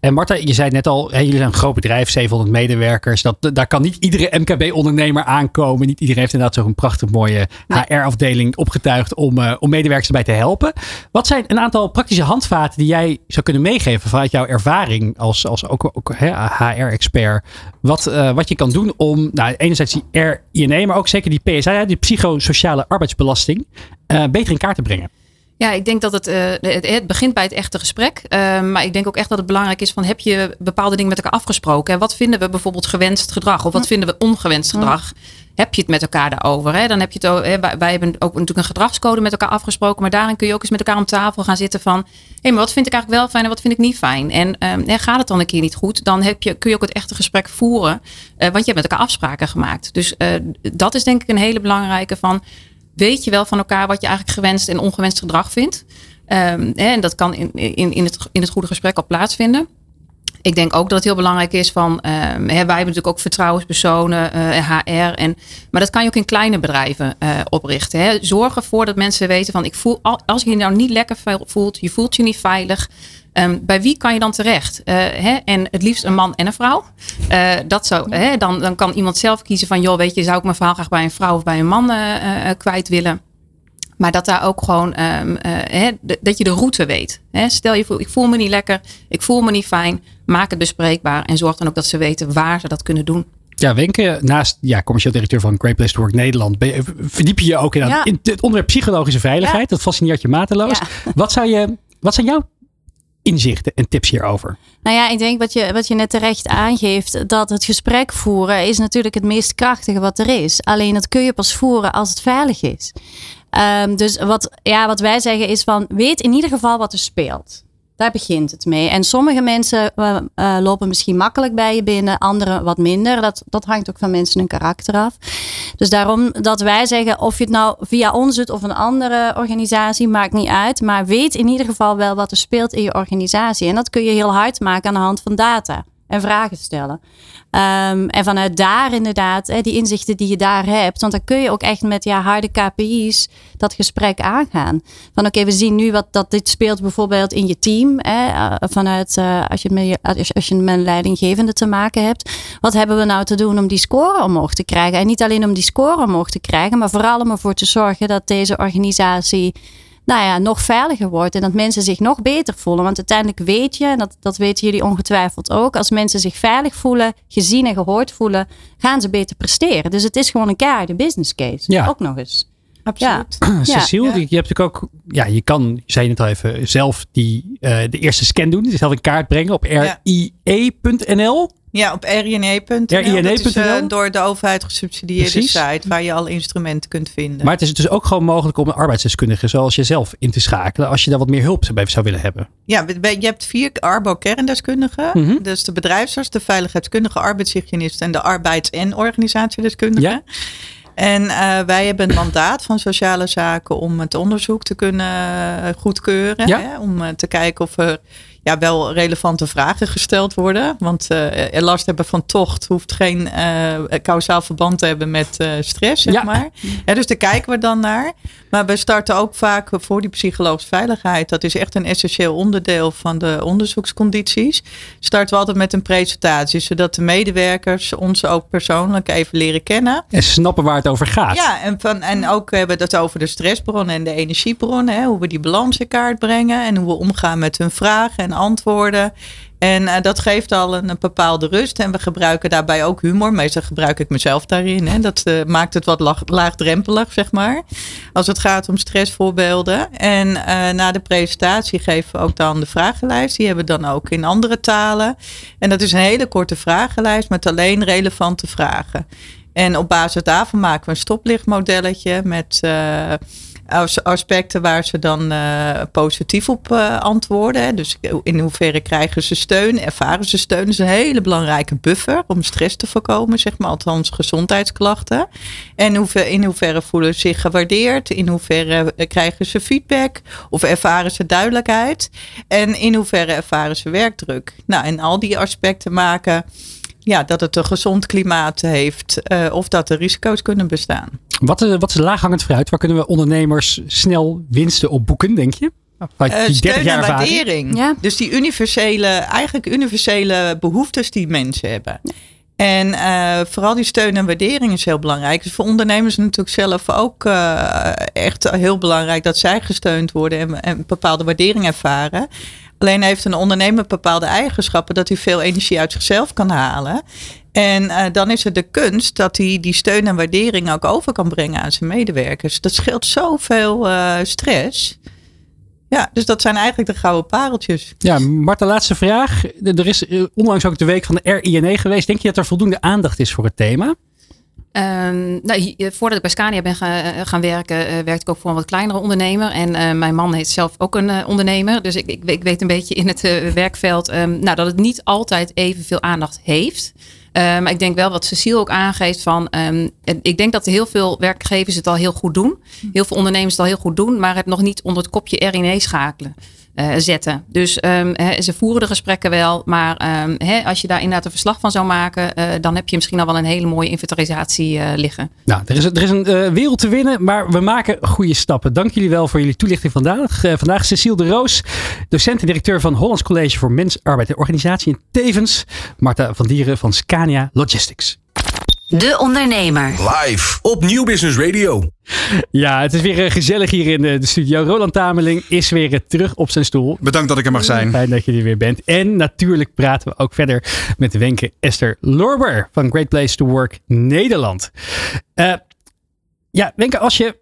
en Marta, je zei net al, jullie zijn een groot bedrijf, 700 medewerkers. Dat, daar kan niet iedere MKB-ondernemer aankomen. Niet iedereen heeft inderdaad zo'n prachtig mooie HR-afdeling opgetuigd om, uh, om medewerkers erbij te helpen. Wat zijn een aantal praktische handvaten die jij zou kunnen meegeven vanuit jouw ervaring als, als ook, ook HR-expert? Wat, uh, wat je kan doen om nou, enerzijds die RINE, maar ook zeker die PSA, die psychosociale arbeidsbelasting, uh, beter in kaart te brengen? Ja, ik denk dat het, uh, het, het, begint bij het echte gesprek. Uh, maar ik denk ook echt dat het belangrijk is van heb je bepaalde dingen met elkaar afgesproken? En wat vinden we bijvoorbeeld gewenst gedrag? Of wat vinden we ongewenst gedrag? Heb je het met elkaar daarover? Hè? Dan heb je het ook, hè, wij, wij, hebben ook natuurlijk een gedragscode met elkaar afgesproken. Maar daarin kun je ook eens met elkaar om tafel gaan zitten van... hé, hey, maar wat vind ik eigenlijk wel fijn en wat vind ik niet fijn? En um, gaat het dan een keer niet goed? Dan heb je, kun je ook het echte gesprek voeren. Uh, want je hebt met elkaar afspraken gemaakt. Dus dat is denk ik een hele belangrijke van weet je wel van elkaar wat je eigenlijk gewenst en ongewenst gedrag vindt. Um, en dat kan in, in, in, het, in het goede gesprek al plaatsvinden. Ik denk ook dat het heel belangrijk is van, um, hè, wij hebben natuurlijk ook vertrouwenspersonen, uh, HR. En, maar dat kan je ook in kleine bedrijven uh, oprichten. Hè. Zorg ervoor dat mensen weten van, ik voel, als je je nou niet lekker voelt, je voelt je niet veilig. Um, bij wie kan je dan terecht? Uh, hè? En het liefst een man en een vrouw. Uh, dat zou, hè? Dan, dan kan iemand zelf kiezen van, joh, weet je, zou ik mijn verhaal graag bij een vrouw of bij een man uh, kwijt willen. Maar dat daar ook gewoon, um, hè, dat je de route weet. Hè? Stel je voor, ik voel me niet lekker, ik voel me niet fijn. Maak het bespreekbaar en zorg dan ook dat ze weten waar ze dat kunnen doen. Ja, Wenke, naast ja, commercieel directeur van Great Place to Work Nederland, ben je, verdiep je je ook in, ja. in het onderwerp psychologische veiligheid. Ja. Dat fascineert je mateloos. Ja. Wat, zou je, wat zijn jouw inzichten en tips hierover? Nou ja, ik denk wat je, wat je net terecht aangeeft, dat het gesprek voeren is natuurlijk het meest krachtige wat er is. Alleen dat kun je pas voeren als het veilig is. Um, dus wat, ja, wat wij zeggen is van, weet in ieder geval wat er speelt. Daar begint het mee. En sommige mensen uh, uh, lopen misschien makkelijk bij je binnen, anderen wat minder. Dat, dat hangt ook van mensen hun karakter af. Dus daarom dat wij zeggen, of je het nou via ons doet of een andere organisatie, maakt niet uit. Maar weet in ieder geval wel wat er speelt in je organisatie. En dat kun je heel hard maken aan de hand van data en vragen stellen. Um, en vanuit daar inderdaad, hè, die inzichten die je daar hebt. Want dan kun je ook echt met ja, harde KPI's dat gesprek aangaan. Van oké, we zien nu wat dat dit speelt bijvoorbeeld in je team. Hè, uh, vanuit uh, als, je met, als, als je met een leidinggevende te maken hebt. Wat hebben we nou te doen om die score omhoog te krijgen? En niet alleen om die score omhoog te krijgen, maar vooral om ervoor te zorgen dat deze organisatie nou ja, nog veiliger wordt. En dat mensen zich nog beter voelen. Want uiteindelijk weet je, en dat, dat weten jullie ongetwijfeld ook, als mensen zich veilig voelen, gezien en gehoord voelen, gaan ze beter presteren. Dus het is gewoon een keiharde business case. Ja. Ook nog eens. Absoluut. Ja. Cecile, ja. je hebt natuurlijk ook, ja, je kan, je zei het al even, zelf die, uh, de eerste scan doen. Dus zelf een kaart brengen op rie.nl. Ja, op rine.nl. RINE. Dat is uh, door de overheid gesubsidieerde Precies. site waar je al instrumenten kunt vinden. Maar het is dus ook gewoon mogelijk om een arbeidsdeskundige zoals jezelf in te schakelen als je daar wat meer hulp bij zou willen hebben. Ja, je hebt vier arbo-kerndeskundigen. Mm -hmm. Dus de bedrijfsarts, de veiligheidskundige, arbeidshygiënist en de arbeids- en organisatiedeskundige. Ja. En uh, wij hebben een mandaat van sociale zaken om het onderzoek te kunnen goedkeuren. Ja. Hè? Om te kijken of er ja, wel relevante vragen gesteld worden. Want uh, last hebben van tocht hoeft geen uh, kausaal verband te hebben met uh, stress, zeg Ja. maar. Ja, dus daar kijken we dan naar. Maar we starten ook vaak voor die psychologische veiligheid. Dat is echt een essentieel onderdeel van de onderzoekscondities. Starten we altijd met een presentatie, zodat de medewerkers ons ook persoonlijk even leren kennen. En snappen waar het over gaat. Ja, en, van, en ook hebben we het over de stressbronnen en de energiebronnen. Hè, hoe we die balans in kaart brengen en hoe we omgaan met hun vragen en antwoorden. En eh, dat geeft al een, bepaalde rust. En we gebruiken daarbij ook humor. Meestal gebruik ik mezelf daarin. Hè. Dat eh, maakt het wat laag- laagdrempelig, zeg maar. Als het gaat om stressvoorbeelden. En eh, na de presentatie geven we ook dan de vragenlijst. Die hebben we dan ook in andere talen. En dat is een hele korte vragenlijst met alleen relevante vragen. En op basis daarvan maken we een stoplichtmodelletje met as- aspecten waar ze dan eh, positief op eh, antwoorden. Dus in hoeverre krijgen ze steun, ervaren ze steun. Dat is een hele belangrijke buffer om stress te voorkomen, zeg maar, althans gezondheidsklachten. En in hoeverre voelen ze zich gewaardeerd, in hoeverre eh, krijgen ze feedback of ervaren ze duidelijkheid. En in hoeverre ervaren ze werkdruk. Nou, en al die aspecten maken ja, dat het een gezond klimaat heeft eh, of dat er risico's kunnen bestaan. Wat, is, wat is laaghangend fruit? Waar kunnen we ondernemers snel winsten op boeken, denk je? Eh, die steun 30 jaar en waardering. Ja. Dus die universele, eigenlijk universele behoeftes die mensen hebben. En eh, vooral die steun en waardering is heel belangrijk. Dus voor ondernemers natuurlijk zelf ook eh, echt heel belangrijk dat zij gesteund worden en, en bepaalde waardering ervaren. Alleen heeft een ondernemer bepaalde eigenschappen dat hij veel energie uit zichzelf kan halen. En eh, dan is het de kunst dat hij die steun en waardering ook over kan brengen aan zijn medewerkers. Dat scheelt zoveel eh stress. Ja, dus dat zijn eigenlijk de gouden pareltjes. Ja, Marta, laatste vraag. Er is eh, onlangs ook de week van de RINE geweest. Denk je dat er voldoende aandacht is voor het thema? Ehm, nou, eh, voordat ik bij Scania ben ga- eh, gaan werken, eh, werkte ik ook voor een wat kleinere ondernemer. En mijn man heeft zelf ook een ondernemer. Dus ik, ik, ik weet een beetje in het werkveld ehm, nou, dat het niet altijd evenveel aandacht heeft. Eh, maar ik denk wel wat Cecile ook aangeeft van. ehm, ik denk dat heel veel werkgevers het al heel goed doen. Heel veel ondernemers het al heel goed doen, maar het nog niet onder het kopje RINE schakelen. Eh, zetten. Dus ehm, ze voeren de gesprekken wel, maar ehm, als je daar inderdaad een verslag van zou maken, eh, dan heb je misschien al wel een hele mooie inventarisatie eh, liggen. Nou, er is, er is een wereld te winnen, maar we maken goede stappen. Dank jullie wel voor jullie toelichting vandaag. Vandaag Cecile de Roos, docent en directeur van Hollands College voor Mens, Arbeid en Organisatie. En tevens Marta van Dieren van Scania Logistics. De Ondernemer. Live op Nieuw Business Radio. Ja, het is weer eh, gezellig hier in de, de studio. Roland Tameling is weer eh, terug op zijn stoel. Bedankt dat ik er mag zijn. Fijn dat je er weer bent. En natuurlijk praten we ook verder met Wenke Esther Lorber van Great Place to Work Nederland. Eh, ja, Wenke, als je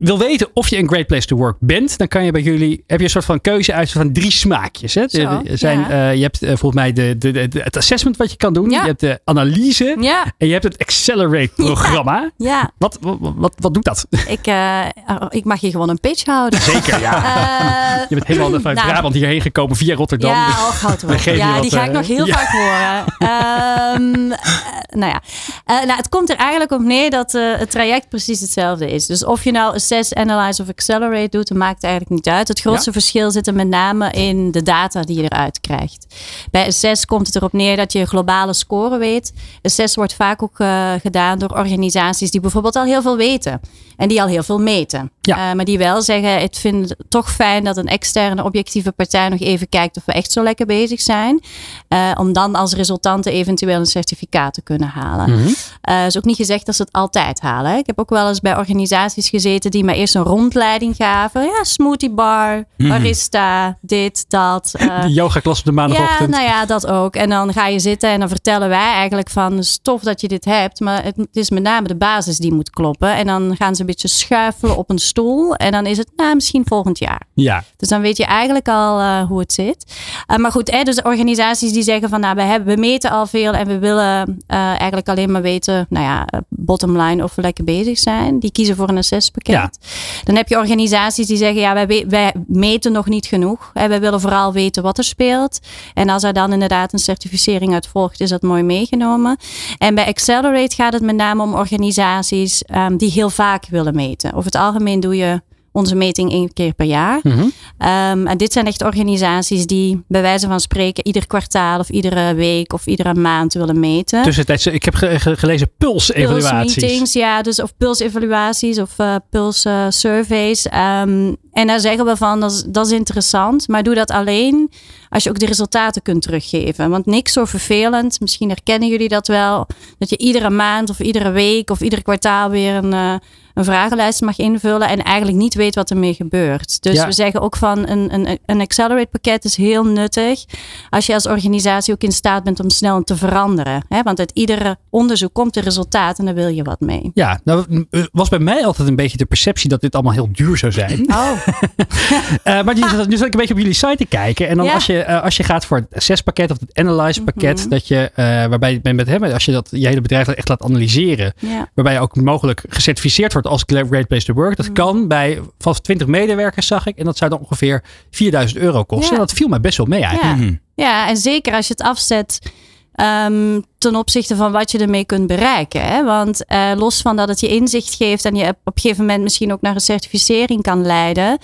wil weten of je een Great Place to Work bent, dan kan je bij jullie, heb je een soort van keuze uit van drie smaakjes. Hè? Zo, zijn, ja. eh, je hebt eh, volgens mij de, de, de, de- het assessment wat je kan doen. Ja. Je hebt de analyse. Ja, En je hebt het Accelerate programma. ja. Wat, wat, wat, wat doet dat? Ik, eh, ik mag hier gewoon een pitch houden. Zeker, ja. Je bent helemaal vanuit nou, Brabant hierheen gekomen via Rotterdam. Ja, oh, goud hoor. Ja, wat, die ga ik nog heel vaak horen. Eh, nou ja, nou, het komt er eigenlijk op neer dat eh, het traject precies hetzelfde is. Dus of je nou assess, analyze of accelerate doet, dat maakt eigenlijk niet uit. Het grootste verschil zit er met name in de data die je eruit krijgt. Bij assess komt het erop neer dat je globale score weet. Assess wordt vaak ook eh, gedaan door organisaties die bijvoorbeeld al heel veel weten. En die al heel veel meten. Ja. Eh, maar die wel zeggen, ik vind het toch fijn dat een externe objectieve partij nog even kijkt of we echt zo lekker bezig zijn. Eh, om dan als resultanten eventueel een certificaat te kunnen halen. Mhm. Eh is ook niet gezegd dat ze het altijd halen. hè. Ik heb ook wel eens bij organisaties gezeten die maar eerst een rondleiding gaven. Ja, smoothie bar, barista, dit, dat. eh, De yoga klas op de ja, maandagochtend. nou ja, dat ook. En dan ga je zitten en dan vertellen wij eigenlijk van het is tof dat je dit hebt. Maar het, het is met name de basis die moet kloppen. En dan gaan ze een beetje schuifelen op een stoel. En dan is het nou, misschien volgend jaar. Ja, Dus dan weet je eigenlijk al eh, hoe het zit. Eh, maar goed, hè, dus organisaties die zeggen van nou, we, hebben, we meten al veel en we willen eh, eigenlijk alleen maar weten, nou ja, eh, bottom line of we lekker bezig zijn. Die kiezen voor een assesspakket. Ja. Dan heb je organisaties die zeggen ja, wij, wij meten nog niet genoeg. Hè, wij willen vooral weten wat er speelt. En als er dan inderdaad een certificering uit volgt, is dat mooi meegenomen. En bij Accelerate gaat het met name om organisaties ehm, die heel vaak willen meten. Over het algemeen doe je onze meting één keer per jaar. Mhm. Ehm, en dit zijn echt organisaties die bij wijze van spreken ieder kwartaal of iedere week of iedere maand willen meten. Tussentijds, ik heb ge- ge- gelezen pulse-evaluaties. meetings, ja, dus of pulse-evaluaties of eh pulse-surveys. Ehm, en daar zeggen we van, dat is, dat is interessant, maar doe dat alleen als je ook de resultaten kunt teruggeven. Want niks zo vervelend, misschien herkennen jullie dat wel, dat je iedere maand of iedere week of ieder kwartaal weer een, eh, een vragenlijst mag invullen en eigenlijk niet weet wat ermee gebeurt. Dus Ja. we zeggen ook van een, een, een Accelerate pakket is heel nuttig als je als organisatie ook in staat bent om snel te veranderen. Hè? Want uit iedere onderzoek komt een resultaat en daar wil je wat mee. Ja, nou eh, was bij mij altijd een beetje de perceptie dat dit allemaal heel duur zou zijn. Oh, Eh, maar nu zat ik een beetje op jullie site te kijken. En dan Ja. als, je, eh, als je gaat voor het assess-pakket of het analyze-pakket, Mhm. dat je, eh, waarbij je met hem, als je dat je hele bedrijf echt laat analyseren, waarbij je ook mogelijk gecertificeerd wordt als Great Place to Work. Dat Mhm. kan bij van 20 medewerkers, zag ik. En dat zou dan ongeveer 4000 euro kosten. Ja. En dat viel mij best wel mee eigenlijk. Ja. Mhm. ja, en zeker als je het afzet ehm, ten opzichte van wat je ermee kunt bereiken. Hè? Want eh, los van dat het je inzicht geeft en je op een gegeven moment misschien ook naar een certificering kan leiden.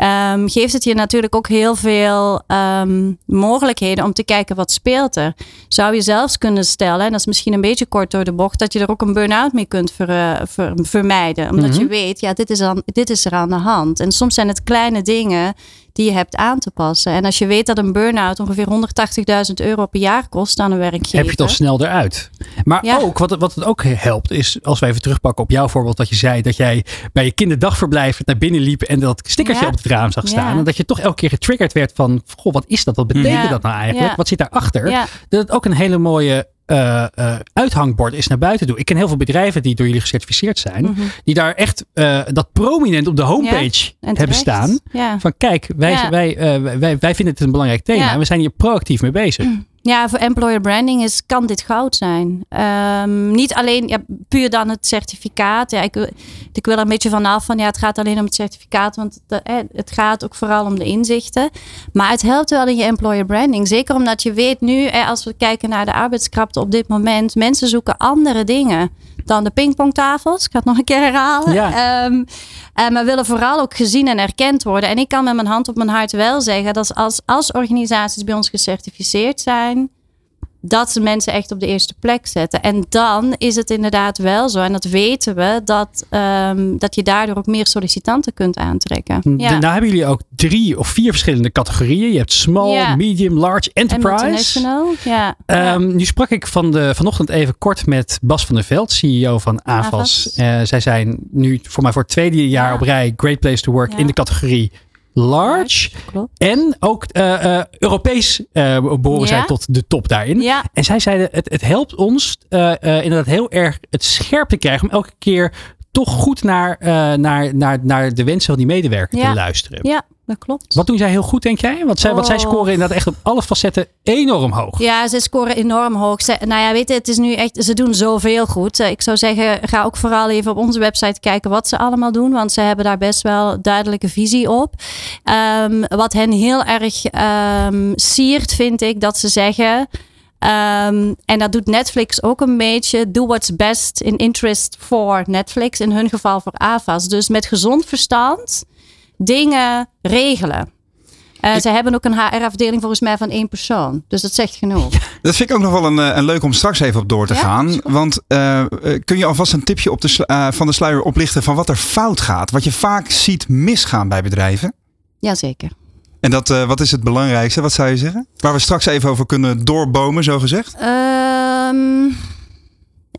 Ehm, geeft het je natuurlijk ook heel veel ehm, mogelijkheden om te kijken wat speelt er. Zou je zelfs kunnen stellen, en dat is misschien een beetje kort door de bocht, dat je er ook een burn-out mee kunt ver- eh, ver- vermijden. Omdat Mhm. je weet, ja, dit is, aan, dit is er aan de hand. En soms zijn het kleine dingen die je hebt aan te passen. En als je weet dat een burn-out ongeveer 180.000 euro per jaar kost aan een werkgever. Heb je het al snel eruit. Maar Ja. ook, wat, het- wat het ook helpt, is als we even terugpakken op jouw voorbeeld, dat je zei dat jij bij je kinderdagverblijf naar binnen liep en dat stickertje Ja. op het raam zag staan. Ja. En dat je toch elke keer getriggerd werd van, goh, wat is dat? Wat betekent dat nou eigenlijk? Wat zit daarachter? Dat het ook een hele mooie eh, eh, uithangbord is naar buiten toe. Ik ken heel veel bedrijven die door jullie gecertificeerd zijn, Mhm. die daar echt eh, dat prominent op de homepage En hebben staan. Ja. Van kijk, wij, Ja. wij, wij, wij vinden het een belangrijk thema en we zijn hier proactief mee bezig. Ja, voor employer branding is, kan dit goud zijn. Ehm, niet alleen ja, puur dan het certificaat. Ja, ik, wil- er een beetje vanaf van ja, het gaat alleen om het certificaat, want het, gaat ook vooral om de inzichten. Maar het helpt wel in je employer branding. Zeker omdat je weet nu, als we kijken naar de arbeidskrapte op dit moment, mensen zoeken andere dingen dan de pingpongtafels. Ik ga het nog een keer herhalen. Ja. En we willen vooral ook gezien en erkend worden. En ik kan met mijn hand op mijn hart wel zeggen dat als, als organisaties bij ons gecertificeerd zijn, dat ze mensen echt op de eerste plek zetten. En dan is het inderdaad wel zo, en dat weten we, dat, ehm, dat je daardoor ook meer sollicitanten kunt aantrekken. Ja. Nou hebben jullie ook drie of vier verschillende categorieën. Je hebt small, Ja. medium, large, en enterprise. multinational. Ja. Ehm, Nu sprak ik van de, vanochtend even kort met Bas van der Veld, CEO van Avas. Avas. Eh, zij zijn nu voor mij voor het tweede jaar Ja. op rij Great Place to Work Ja. in de categorie large. Klopt. En ook eh, eh, Europees eh, behoren Ja. zij tot de top daarin. Ja. En zij zeiden, het, het helpt ons inderdaad heel erg het scherp te krijgen om elke keer toch goed naar, eh, naar, naar, naar de wensen van die medewerker Ja. te luisteren. ja, dat klopt. Wat doen zij heel goed, denk jij? Want zij, want zij Oh. scoren inderdaad echt op alle facetten enorm hoog. Ja, ze scoren enorm hoog. Ze, nou ja, weet je, het is nu echt, ze doen zoveel goed. Eh, Ik zou zeggen, ga ook vooral even op onze website kijken wat ze allemaal doen. Want ze hebben daar best wel duidelijke visie op. Ehm, wat hen heel erg ehm, siert, vind ik, dat ze zeggen... ehm, en dat doet Netflix ook een beetje. Do what's best in interest for Netflix. In hun geval voor AVA's. Dus met gezond verstand dingen regelen. Eh, ze hebben ook een HR-afdeling volgens mij van één persoon. Dus dat zegt genoeg. Dat vind ik ook nog wel een, eh, een leuk om straks even op door te Ja, gaan. Want eh, kun je alvast een tipje op de, van de sluier oplichten van wat er fout gaat? Wat je vaak ziet misgaan bij bedrijven. Jazeker. En dat, eh, wat is het belangrijkste? Wat zou je zeggen? Waar we straks even over kunnen doorbomen, zo gezegd. Ehm,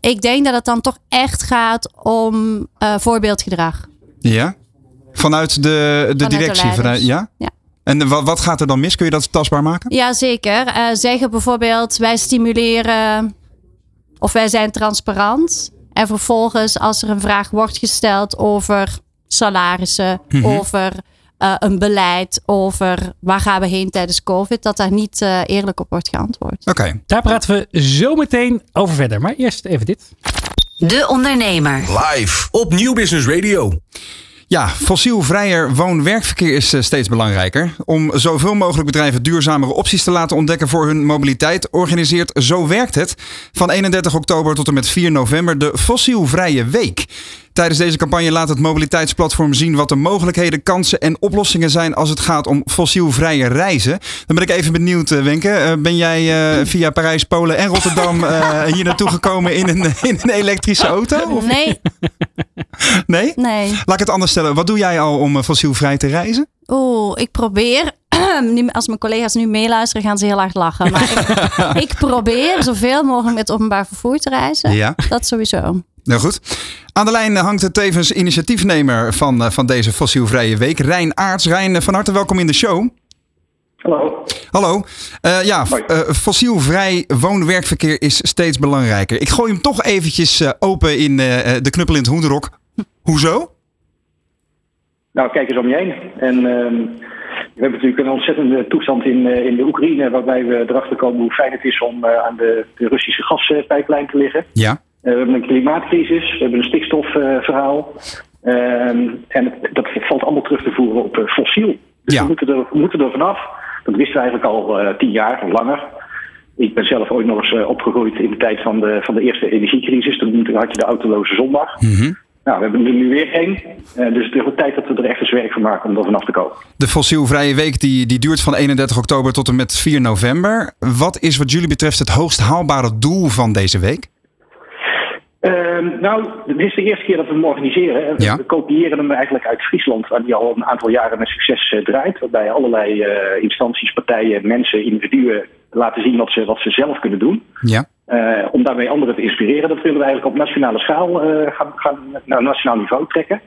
ik denk dat het dan toch echt gaat om eh, voorbeeldgedrag. Ja. Vanuit de, de Vanuit directie. vanuit, ja? Ja. En wat, wat gaat er dan mis? Kun je dat tastbaar maken? Jazeker. Eh zeggen bijvoorbeeld, wij stimuleren of wij zijn transparant. En vervolgens als er een vraag wordt gesteld over salarissen, Mhm. over eh, een beleid, over waar gaan we heen tijdens COVID, dat daar niet eh, eerlijk op wordt geantwoord. Oké. Daar praten we zo meteen over verder. Maar eerst even dit. De Ondernemer. Live op Nieuw Business Radio. Ja, fossielvrijer woon-werkverkeer is eh, steeds belangrijker. Om zoveel mogelijk bedrijven duurzamere opties te laten ontdekken voor hun mobiliteit, organiseert Zo Werkt Het van 31 oktober tot en met 4 november de Fossielvrije Week. Tijdens deze campagne laat het mobiliteitsplatform zien wat de mogelijkheden, kansen en oplossingen zijn als het gaat om fossielvrije reizen. Dan ben ik even benieuwd, eh, Wenke. Eh, ben jij eh, via Parijs, Polen en Rotterdam eh, hier naartoe gekomen in een, in een elektrische auto? Of- Nee, Nee? nee. Laat ik het anders stellen. Wat doe jij al om fossielvrij te reizen? Oeh, ik probeer. Als mijn collega's nu meeluisteren, gaan ze heel hard lachen. Maar ik, ik probeer zoveel mogelijk met openbaar vervoer te reizen. Ja. Dat sowieso. Nou goed. Aan de lijn hangt de tevens initiatiefnemer van, eh, van deze fossielvrije week, Rijn Aarts. Rijn, eh, van harte welkom in de show. Hallo. Hallo. Eh, ja, eh, fossielvrij woon-werkverkeer is steeds belangrijker. Ik gooi hem toch eventjes open in de knuppel in het hoenderok. Hoezo? Nou, kijk eens om je heen. En ehm, we hebben natuurlijk een ontzettende toestand in, in de Oekraïne, waarbij we erachter komen hoe fijn het is om aan de, de Russische gaspijplijn te liggen. Ja. Eh, we hebben een klimaatcrisis, we hebben een stikstofverhaal. Ehm, en dat valt allemaal terug te voeren op eh, fossiel. Dus Ja. we, moeten er, we moeten er vanaf. Dat wisten we eigenlijk al eh, tien jaar of langer. Ik ben zelf ooit nog eens opgegroeid in de tijd van de, van de eerste energiecrisis. Toen had je de autoloze zondag. Mhm. Nou, we hebben er nu weer één. Dus het wordt tijd dat we er echt eens werk van maken om er vanaf te komen. De fossielvrije week die, die duurt van 31 oktober tot en met 4 november. Wat is wat jullie betreft het hoogst haalbare doel van deze week? Ehm, nou, dit is de eerste keer dat we hem organiseren. Ja. We kopiëren hem eigenlijk uit Friesland, waar die al een aantal jaren met succes eh, draait. Waarbij allerlei eh, instanties, partijen, mensen, individuen laten zien wat ze, wat ze zelf kunnen doen. Ja. Eh, om daarmee anderen te inspireren. Dat willen we eigenlijk op nationale schaal gaan, gaan naar nationaal niveau trekken.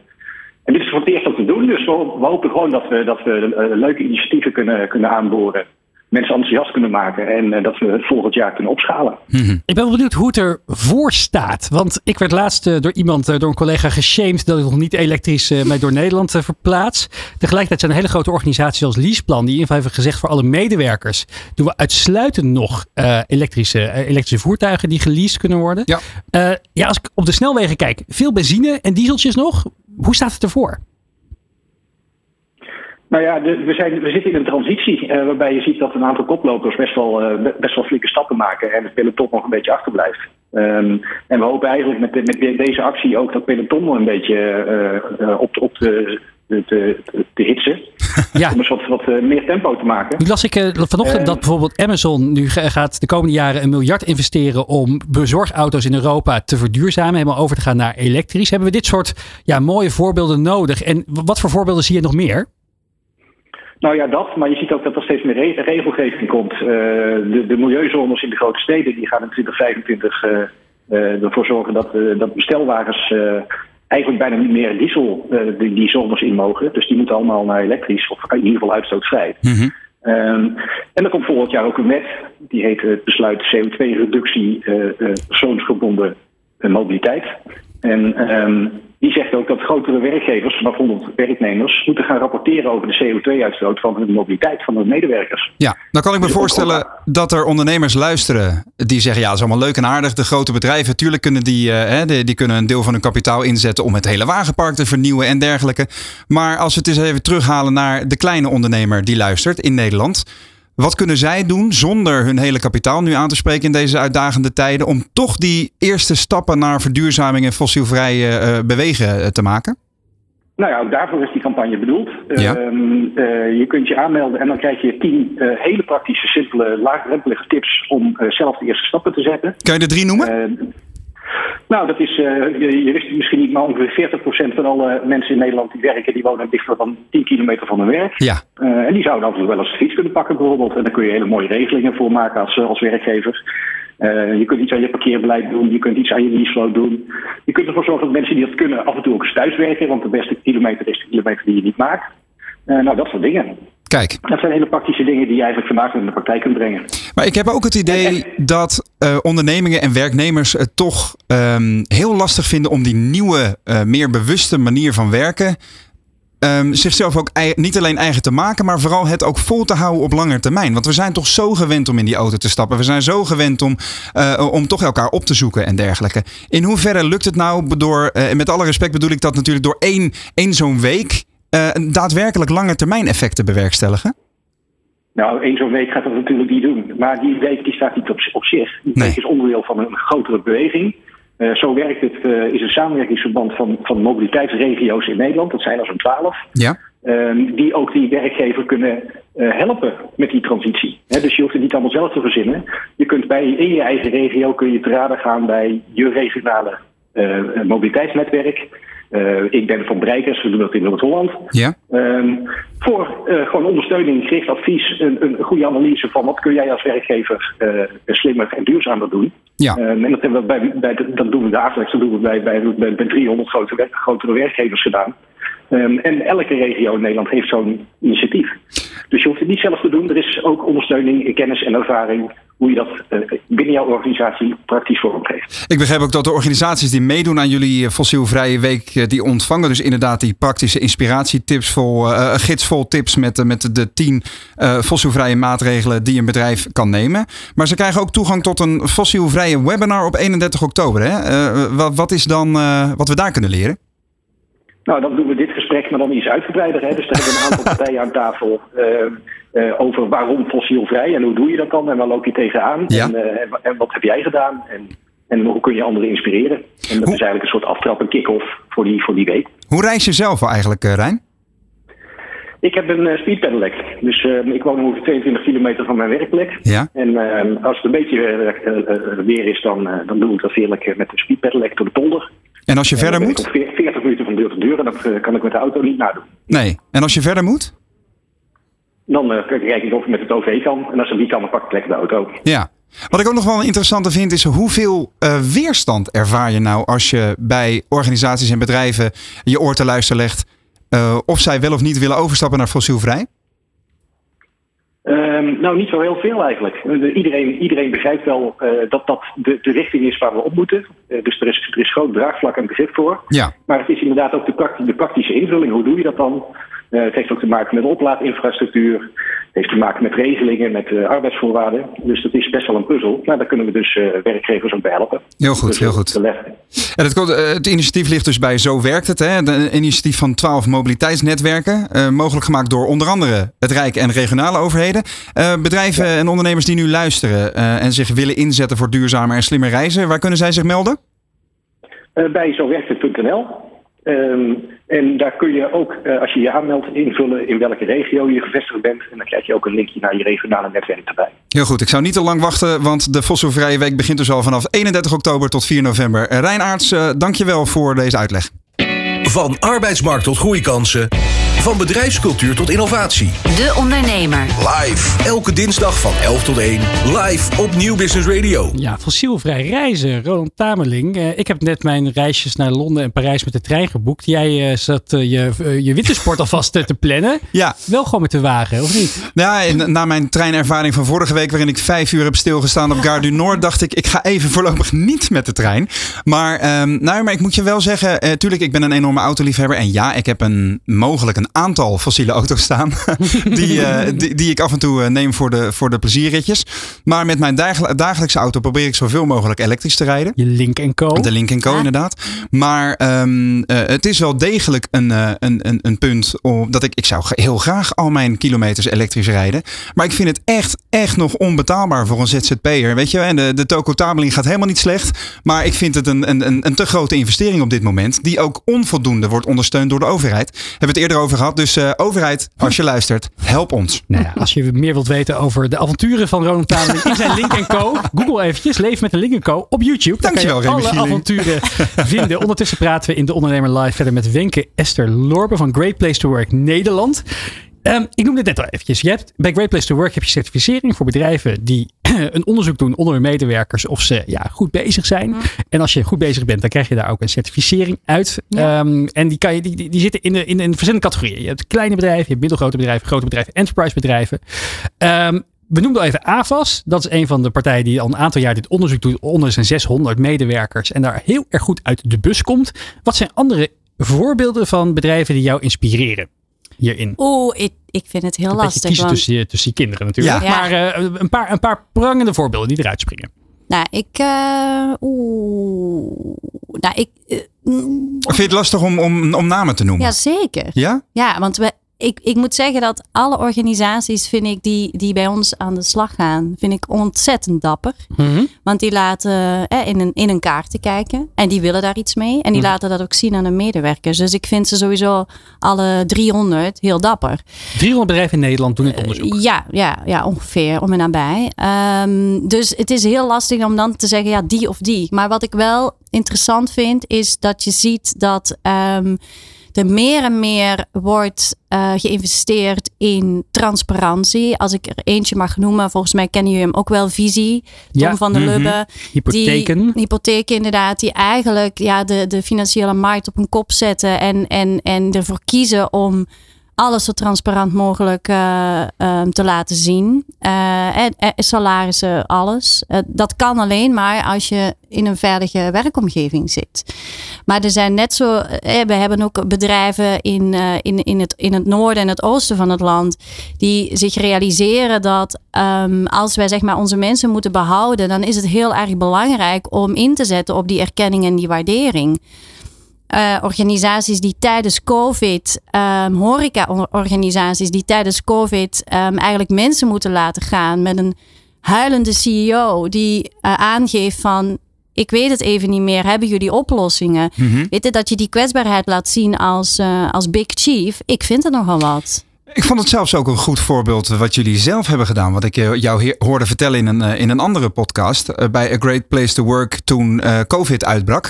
En dit is voor het eerst wat we doen. Dus we, we hopen gewoon dat we, dat we leuke initiatieven kunnen, kunnen aanboren. Mensen enthousiast kunnen maken. En eh, dat we het volgend jaar kunnen opschalen. Ik ben wel benieuwd hoe het ervoor staat. Want ik werd laatst eh, door iemand, eh, door een collega geshamed dat ik nog niet elektrisch mij door Nederland verplaats. Tegelijkertijd zijn er hele grote organisaties als Leaseplan die in ieder geval hebben gezegd voor alle medewerkers doen we uitsluitend nog eh, elektrische, elektrische voertuigen die geleased kunnen worden. Ja. Eh, ja, als ik op de snelwegen kijk, veel benzine en dieseltjes nog. Hoe staat het ervoor? Nou ja, de- we, zijn, we zitten in een transitie eh, waarbij je ziet dat een aantal koplopers best wel, eh, be- best wel flinke stappen maken en het peloton nog een beetje achterblijft. Ehm, en we hopen eigenlijk met, de- met de- deze actie ook dat peloton nog een beetje eh, eh, op, de- op de, te hitsen. Ja. Om eens wat, wat meer tempo te maken. Nu las ik vanochtend Eh. dat bijvoorbeeld Amazon nu ga- gaat de komende jaren een miljard investeren om bezorgauto's in Europa te verduurzamen, helemaal over te gaan naar elektrisch. Hebben we dit soort ja, mooie voorbeelden nodig? En wat voor voorbeelden zie je nog meer? Nou ja, dat. Maar je ziet ook dat er steeds meer re- regelgeving komt. Eh, de, de milieuzones in de grote steden die gaan in 2025 eh, eh, ervoor zorgen dat, dat bestelwagens eigenlijk bijna niet meer diesel die, die zones in mogen. Dus die moeten allemaal naar elektrisch of in ieder geval uitstootvrij. Ehm, en er komt volgend jaar ook een wet. Die heet het besluit CO2-reductie eh, eh, persoonsgebonden mobiliteit. En ehm, die zegt ook dat grotere werkgevers, vanaf 100 werknemers, moeten gaan rapporteren over de CO2-uitstoot van hun mobiliteit van hun medewerkers. Ja, dan kan ik me Dus voorstellen dat er ondernemers luisteren die zeggen, ja, dat is allemaal leuk en aardig. De grote bedrijven, natuurlijk kunnen die, eh, hè, die, die kunnen een deel van hun kapitaal inzetten om het hele wagenpark te vernieuwen en dergelijke. Maar als we het eens even terughalen naar de kleine ondernemer die luistert in Nederland. Wat kunnen zij doen zonder hun hele kapitaal nu aan te spreken in deze uitdagende tijden om toch die eerste stappen naar verduurzaming en fossielvrij eh, bewegen eh, te maken? Nou ja, ook daarvoor is die campagne bedoeld. Ja. Ehm, eh, je kunt je aanmelden en dan krijg je tien hele praktische, simpele, laagdrempelige tips om zelf de eerste stappen te zetten. Kan je er drie noemen? Eh, nou, dat is, eh, je, je wist het misschien niet, maar ongeveer 40% van alle mensen in Nederland die werken, die wonen dichter dan 10 kilometer van hun werk. ja. Eh, en die zouden toe wel eens de fiets kunnen pakken bijvoorbeeld. En daar kun je hele mooie regelingen voor maken als, als werkgever. Eh, je kunt iets aan je parkeerbeleid doen, je kunt iets aan je leaseflow doen. Je kunt ervoor zorgen dat mensen die dat kunnen af en toe ook eens thuis werken, want de beste kilometer is de kilometer die je niet maakt. Eh, nou, dat soort dingen. Kijk, Dat zijn hele praktische dingen die je eigenlijk vandaag in de praktijk kunt brengen. Maar ik heb ook het idee dat eh, ondernemingen en werknemers het toch ehm, heel lastig vinden om die nieuwe, eh, meer bewuste manier van werken ehm, zichzelf ook niet alleen eigen te maken, maar vooral het ook vol te houden op lange termijn. Want we zijn toch zo gewend om in die auto te stappen. We zijn zo gewend om, eh, om toch elkaar op te zoeken en dergelijke. In hoeverre lukt het nou door, en met alle respect bedoel ik dat natuurlijk door één, één zo'n week, daadwerkelijk lange termijn effect te bewerkstelligen? Nou, één zo'n week gaat dat natuurlijk niet doen. Maar die week die staat niet op, op zich. Die Nee. week is onderdeel van een grotere beweging. Eh, zo werkt het, eh, is een samenwerkingsverband van, van mobiliteitsregio's in Nederland. Dat zijn er zo'n twaalf. Ja. Ehm, die ook die werkgever kunnen eh, helpen met die transitie. Dus je hoeft het niet allemaal zelf te verzinnen. Je kunt bij, in je eigen regio kun je te raden gaan bij je regionale eh, mobiliteitsnetwerk. Eh, ik ben van Breikers, we doen dat in Noord-Holland. Ja. Ehm, voor eh, gewoon ondersteuning, gericht advies, een, een goede analyse van wat kun jij als werkgever eh, slimmer en duurzamer doen. Ja. Ehm, en dat, hebben we bij, bij, dat doen we dagelijks, dat doen we bij, bij, bij, bij 300 grote, grotere werkgevers gedaan. Ehm, en elke regio in Nederland heeft zo'n initiatief. Dus je hoeft het niet zelf te doen. Er is ook ondersteuning, kennis en ervaring hoe je dat eh, binnen jouw organisatie praktisch vormgeeft. Ik begrijp ook dat de organisaties die meedoen aan jullie eh, fossielvrije week, eh, die ontvangen dus inderdaad die praktische inspiratietips vol, eh, een gids vol tips met, met de tien eh, fossielvrije maatregelen die een bedrijf kan nemen. Maar ze krijgen ook toegang tot een fossielvrije webinar op 31 oktober. Hè? Wat, wat is dan wat we daar kunnen leren? Nou, dan doen we dit gesprek, maar dan iets uitgebreider. Hè? Dus daar hebben we een aantal partijen aan tafel eh, over waarom fossielvrij en hoe doe je dat dan en waar loop je tegenaan Ja. en, eh, en, en wat heb jij gedaan en, en hoe kun je anderen inspireren. En dat Hoe- is eigenlijk een soort aftrap, een kick-off voor die, voor die week. Hoe reis je zelf eigenlijk, eh, Rijn? Ik heb een uh, speedpedelec, dus eh, ik woon ongeveer 22 kilometer van mijn werkplek. Ja. En eh, als het een beetje weer is, dan, dan doe ik dat heerlijk met de speedpedelec door de polder. En als je En verder moet? op veer- 40 minuten van deur tot deur en dat kan ik met de auto niet nadoen. Nee. En als je verder moet? Dan eh, kijk ik of ik met het OV kan. En als het niet kan, dan pak ik lekker de auto. Ja. Wat ik ook nog wel een interessante vind is hoeveel eh, weerstand ervaar je nou als je bij organisaties en bedrijven je oor te luisteren legt eh, of zij wel of niet willen overstappen naar fossielvrij? Ehm, nou, niet zo heel veel eigenlijk. De- iedereen, iedereen begrijpt wel dat dat de, de richting is waar we op moeten. Dus er is, er is groot draagvlak en begrip voor. Ja. Maar het is inderdaad ook de, de praktische invulling. Hoe doe je dat dan? Eh, het heeft ook te maken met oplaadinfrastructuur. Het heeft te maken met regelingen, met eh, arbeidsvoorwaarden. Dus dat is best wel een puzzel. Maar daar kunnen we dus eh, werkgevers ook bij helpen. Heel goed, Dus, heel goed. En het, komt- het initiatief ligt dus bij Zo Werkt Het. Hè? Een initiatief van 12 mobiliteitsnetwerken. mogelijk gemaakt door onder andere het Rijk en regionale overheden. Bedrijven en ondernemers die nu luisteren en zich willen inzetten voor duurzamer en slimmer reizen. Waar kunnen zij zich melden? Bij zowerktet.nl. Ehm, en daar kun je ook, eh, als je je aanmeldt, invullen in welke regio je gevestigd bent. En dan krijg je ook een linkje naar je regionale netwerk erbij. Heel goed, ik zou niet te lang wachten, want de Fossilvrije Week begint dus al vanaf 31 oktober tot 4 november. Eh, Rijn Aarts, eh, dankjewel voor deze uitleg. Van arbeidsmarkt tot groeikansen. Van bedrijfscultuur tot innovatie. De Ondernemer. Live. Elke dinsdag van 11 tot 1. Live op Nieuw Business Radio. Ja, fossielvrij reizen. Roland Tamerling. Eh, ik heb net mijn reisjes naar Londen en Parijs met de trein geboekt. Jij eh, zat eh, je, je wintersport alvast te plannen. Ja. Wel gewoon met de wagen, of niet? Ja, en na mijn treinervaring van vorige week, waarin ik vijf uur heb stilgestaan op Gare du Nord, dacht ik, ik ga even voorlopig niet met de trein. Maar, ehm, nou, maar ik moet je wel zeggen, eh, tuurlijk, ik ben een enorme autoliefhebber. En ja, ik heb een, mogelijk een aantal fossiele auto's staan. die, eh, die, die ik af en toe eh, neem voor de, voor de plezierritjes. Maar met mijn dagel- dagelijkse auto probeer ik zoveel mogelijk elektrisch te rijden. Je Link Co. De Link Co, Ja. inderdaad. Maar ehm, eh, het is wel degelijk een, eh, een, een, een punt om, dat ik, ik zou heel graag al mijn kilometers elektrisch rijden. Maar ik vind het echt, echt nog onbetaalbaar voor een ZZP'er. Weet je, en de, de Toco Tabeling gaat helemaal niet slecht. Maar ik vind het een, een, een, een te grote investering op dit moment. Die ook onvoldoende wordt ondersteund door de overheid. Hebben we het eerder over gehad. Dus eh, overheid, als je luistert, help ons. Nou ja, als je meer wilt weten over de avonturen van Ronald Tamerling in zijn Link Co. Google eventjes, Leef met een Link Co. op YouTube. Dankjewel, kan je Remy alle Gieling. avonturen vinden. Ondertussen praten we in De Ondernemer Live verder met Wenke Esther Lorbe van Great Place to Work Nederland. Ehm, ik noemde het net al eventjes. Je hebt, bij Great Place to Work heb je certificering voor bedrijven die een onderzoek doen onder hun medewerkers of ze ja, goed bezig zijn. En als je goed bezig bent, dan krijg je daar ook een certificering uit. Ja. Ehm, en die, kan je, die, die die zitten in, de, in, in verschillende categorieën. Je hebt kleine bedrijven, je hebt middelgrote bedrijven, grote bedrijven, enterprise bedrijven. Ehm, we noemden al even AVAS. Dat is een van de partijen die al een aantal jaar dit onderzoek doet onder zijn 600 medewerkers. En daar heel erg goed uit de bus komt. Wat zijn andere voorbeelden van bedrijven die jou inspireren? Hierin? Oeh, ik, ik vind het heel Een beetje lastig. kiezen Want, tussen, je- tussen je kinderen natuurlijk. Ja. Maar eh, een, paar, een paar prangende voorbeelden die eruit springen. nou, ik. eh, Oeh. Nou, ik. eh, mm, Vind je het lastig om, om, om namen te noemen? ja, zeker. Ja? Ja, want we, ik, ik moet zeggen dat alle organisaties, vind ik, die, die bij ons aan de slag gaan, vind ik ontzettend dapper. Want die laten eh, in, een, in een kaart te kijken. En die willen daar iets mee. En die laten dat ook zien aan de medewerkers. Dus ik vind ze sowieso alle 300 heel dapper. 300 bedrijven in Nederland doen dit onderzoek. Ja, ja, ja, ongeveer om en nabij. Ehm, dus het is heel lastig om dan te zeggen, ja, die of die. Maar wat ik wel interessant vind, is dat je ziet dat ehm, er meer en meer wordt eh, geïnvesteerd in transparantie. Als ik er eentje mag noemen, volgens mij kennen jullie hem ook wel, Visie. Tom Ja, van der mhm. Lubbe. Hypotheken. Die, hypotheken inderdaad, die eigenlijk ja, de, de financiële markt op een kop zetten en, en, en ervoor kiezen om alles zo transparant mogelijk eh, ehm, te laten zien. Eh, en, en salarissen, alles. Eh, dat kan alleen maar als je in een veilige werkomgeving zit. Maar er zijn net zo, eh, we hebben ook bedrijven in, eh, in, in, het, in het noorden en het oosten van het land die zich realiseren dat ehm, als wij zeg maar onze mensen moeten behouden, dan is het heel erg belangrijk om in te zetten op die erkenning en die waardering. Eh, organisaties die tijdens COVID, ehm horeca-organisaties die tijdens COVID ehm, eigenlijk mensen moeten laten gaan met een huilende CEO die eh, aangeeft van ik weet het even niet meer, hebben jullie oplossingen? Weet je, dat je die kwetsbaarheid laat zien als, eh, als Big Chief, ik vind het nogal wat. Ik vond het zelfs ook een goed voorbeeld wat jullie zelf hebben gedaan. Wat ik eh, jou hoorde vertellen in een, eh, in een andere podcast. eh, bij A Great Place to Work toen eh, COVID uitbrak.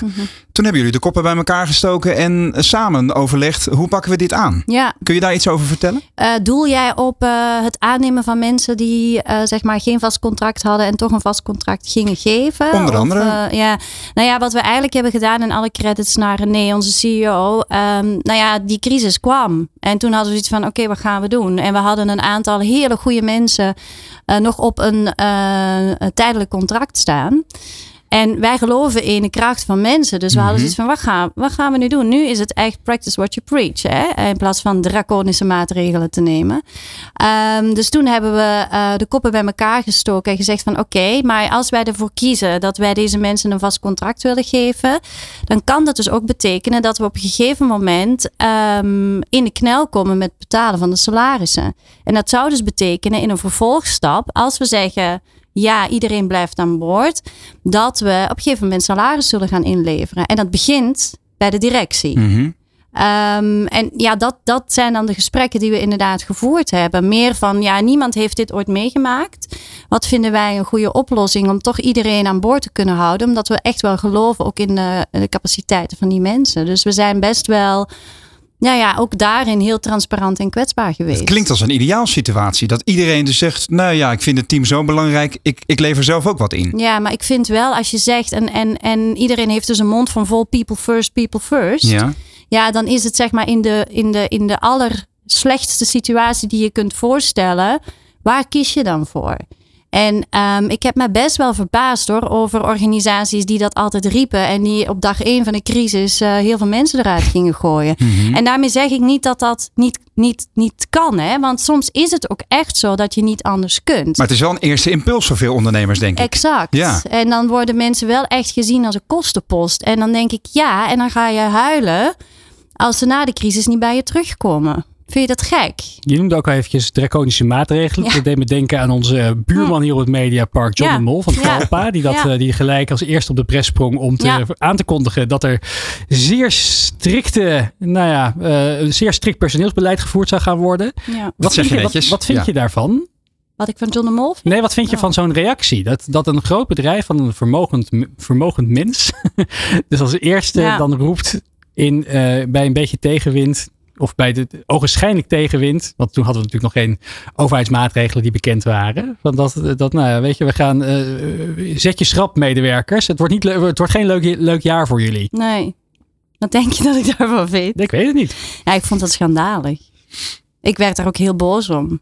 Toen hebben jullie de koppen bij elkaar gestoken en eh, samen overlegd. Hoe pakken we dit aan? Ja, Kun je daar iets over vertellen? Eh, doel jij op eh, het aannemen van mensen die eh, zeg maar geen vast contract hadden en toch een vast contract gingen geven? Onder andere. eh, ja. Nou ja, wat we eigenlijk hebben gedaan en alle credits naar René, onze CEO. ehm, nou ja, die crisis kwam. En toen hadden we zoiets van, oké, wat gaan we doen? En we hadden een aantal hele goede mensen eh, nog op eh, een tijdelijk contract staan. En wij geloven in de kracht van mensen. Dus we hadden zoiets van, wat gaan, wat gaan we nu doen? Nu is het echt practice what you preach. Hè? In plaats van draconische maatregelen te nemen. Ehm, dus toen hebben we eh, de koppen bij elkaar gestoken en gezegd van oké, maar als wij ervoor kiezen dat wij deze mensen een vast contract willen geven, dan kan dat dus ook betekenen dat we op een gegeven moment ehm, in de knel komen met het betalen van de salarissen. En dat zou dus betekenen in een vervolgstap, als we zeggen ja, iedereen blijft aan boord, dat we op een gegeven moment salaris zullen gaan inleveren. En dat begint bij de directie. Ehm, en ja, dat, dat zijn dan de gesprekken die we inderdaad gevoerd hebben. Meer van, ja, niemand heeft dit ooit meegemaakt. Wat vinden wij een goede oplossing om toch iedereen aan boord te kunnen houden? Omdat we echt wel geloven ook in de, in de capaciteiten van die mensen. Dus we zijn best wel, ja, ja, ook daarin heel transparant en kwetsbaar geweest. Het klinkt als een ideaalsituatie. Dat iedereen dus zegt, nou ja, ik vind het team zo belangrijk. Ik, ik lever zelf ook wat in. Ja, maar ik vind wel als je zegt, en, en, en iedereen heeft dus een mond van vol people first, people first. Ja. Ja, dan is het zeg maar in de, in de, in de allerslechtste situatie die je kunt voorstellen. Waar kies je dan voor? En ehm, ik heb me best wel verbaasd hoor, over organisaties die dat altijd riepen. En die op dag één van de crisis eh, heel veel mensen eruit gingen gooien. En daarmee zeg ik niet dat dat niet, niet, niet kan. Hè? Want soms is het ook echt zo dat je niet anders kunt. Maar het is wel een eerste impuls voor veel ondernemers, denk ik. Exact. Ja. En dan worden mensen wel echt gezien als een kostenpost. En dan denk ik ja, en dan ga je huilen als ze na de crisis niet bij je terugkomen. Vind je dat gek? Je noemde ook al eventjes draconische maatregelen. Ja. Dat deed me denken aan onze buurman hier op het Mediapark, John Ja. de Mol van Ja. Talpa. Die, dat, Ja. eh, die gelijk als eerste op de pres sprong om te, Ja. aan te kondigen dat er zeer strikte, nou ja, eh, een zeer strikt personeelsbeleid gevoerd zou gaan worden. Ja. Wat, zeg vind je wat, netjes. wat vind Ja. je daarvan? Wat ik van John de Mol vind? Nee, wat vind je Oh. van zo'n reactie? Dat, dat een groot bedrijf van een vermogend, vermogend mens, dus als eerste Ja. dan roept in, eh, bij een beetje tegenwind, of bij de ogenschijnlijk tegenwind, want toen hadden we natuurlijk nog geen overheidsmaatregelen die bekend waren. Want dat, dat nou ja, weet je, we gaan, eh, zet je schrap medewerkers. Het wordt, niet, het wordt geen leuk, leuk jaar voor jullie. Nee. Wat denk je dat ik daarvan vind? Ik weet het niet. Ja, ik vond dat schandalig. Ik werd daar ook heel boos om.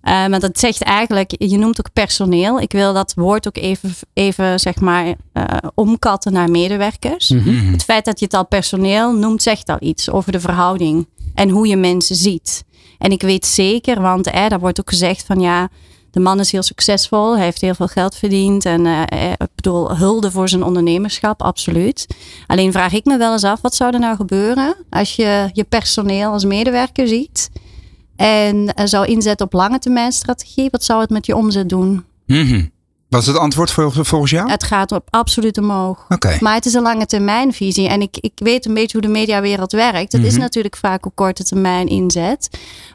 Eh, maar dat zegt eigenlijk, je noemt ook personeel. Ik wil dat woord ook even, even zeg maar, eh, omkatten naar medewerkers. Het feit dat je het al personeel noemt, zegt al iets over de verhouding en hoe je mensen ziet. En ik weet zeker, want eh, daar wordt ook gezegd van ja, de man is heel succesvol, hij heeft heel veel geld verdiend en eh, eh, ik bedoel, hulde voor zijn ondernemerschap, absoluut. Alleen vraag ik me wel eens af, wat zou er nou gebeuren als je je personeel als medewerker ziet en eh, zou inzetten op lange termijn strategie? Wat zou het met je omzet doen? Mhm. Wat is het antwoord vol- volgens jou? Het gaat op absoluut omhoog. Maar het is een lange termijn visie. En ik, ik weet een beetje hoe de mediawereld werkt. Het is Mhm. natuurlijk vaak op korte termijn inzet.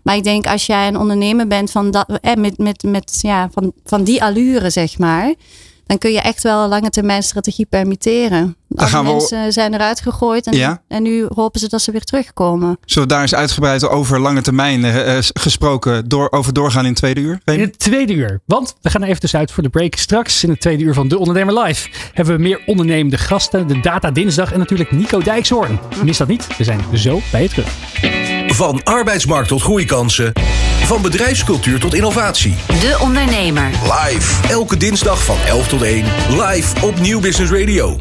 Maar ik denk als jij een ondernemer bent van, dat, eh, met, met, met, ja, van, van die allure, zeg maar. Dan kun je echt wel een lange termijn strategie permitteren. Gaan we- mensen zijn eruit gegooid en, Ja. en nu hopen ze dat ze weer terugkomen. Zullen we daar eens uitgebreid over lange termijn eh, eh, gesproken door, over doorgaan in het tweede uur? In het tweede uur. Want we gaan er even tussenuit voor de break. Straks in het tweede uur van De Ondernemer Live hebben we meer ondernemende gasten. De Data Dinsdag en natuurlijk Nico Dijkshoorn. Mis dat niet. We zijn zo bij je terug. Van arbeidsmarkt tot groeikansen. Van bedrijfscultuur tot innovatie. De Ondernemer. Live. Elke dinsdag van 11 tot 1. Live op Nieuw Business Radio.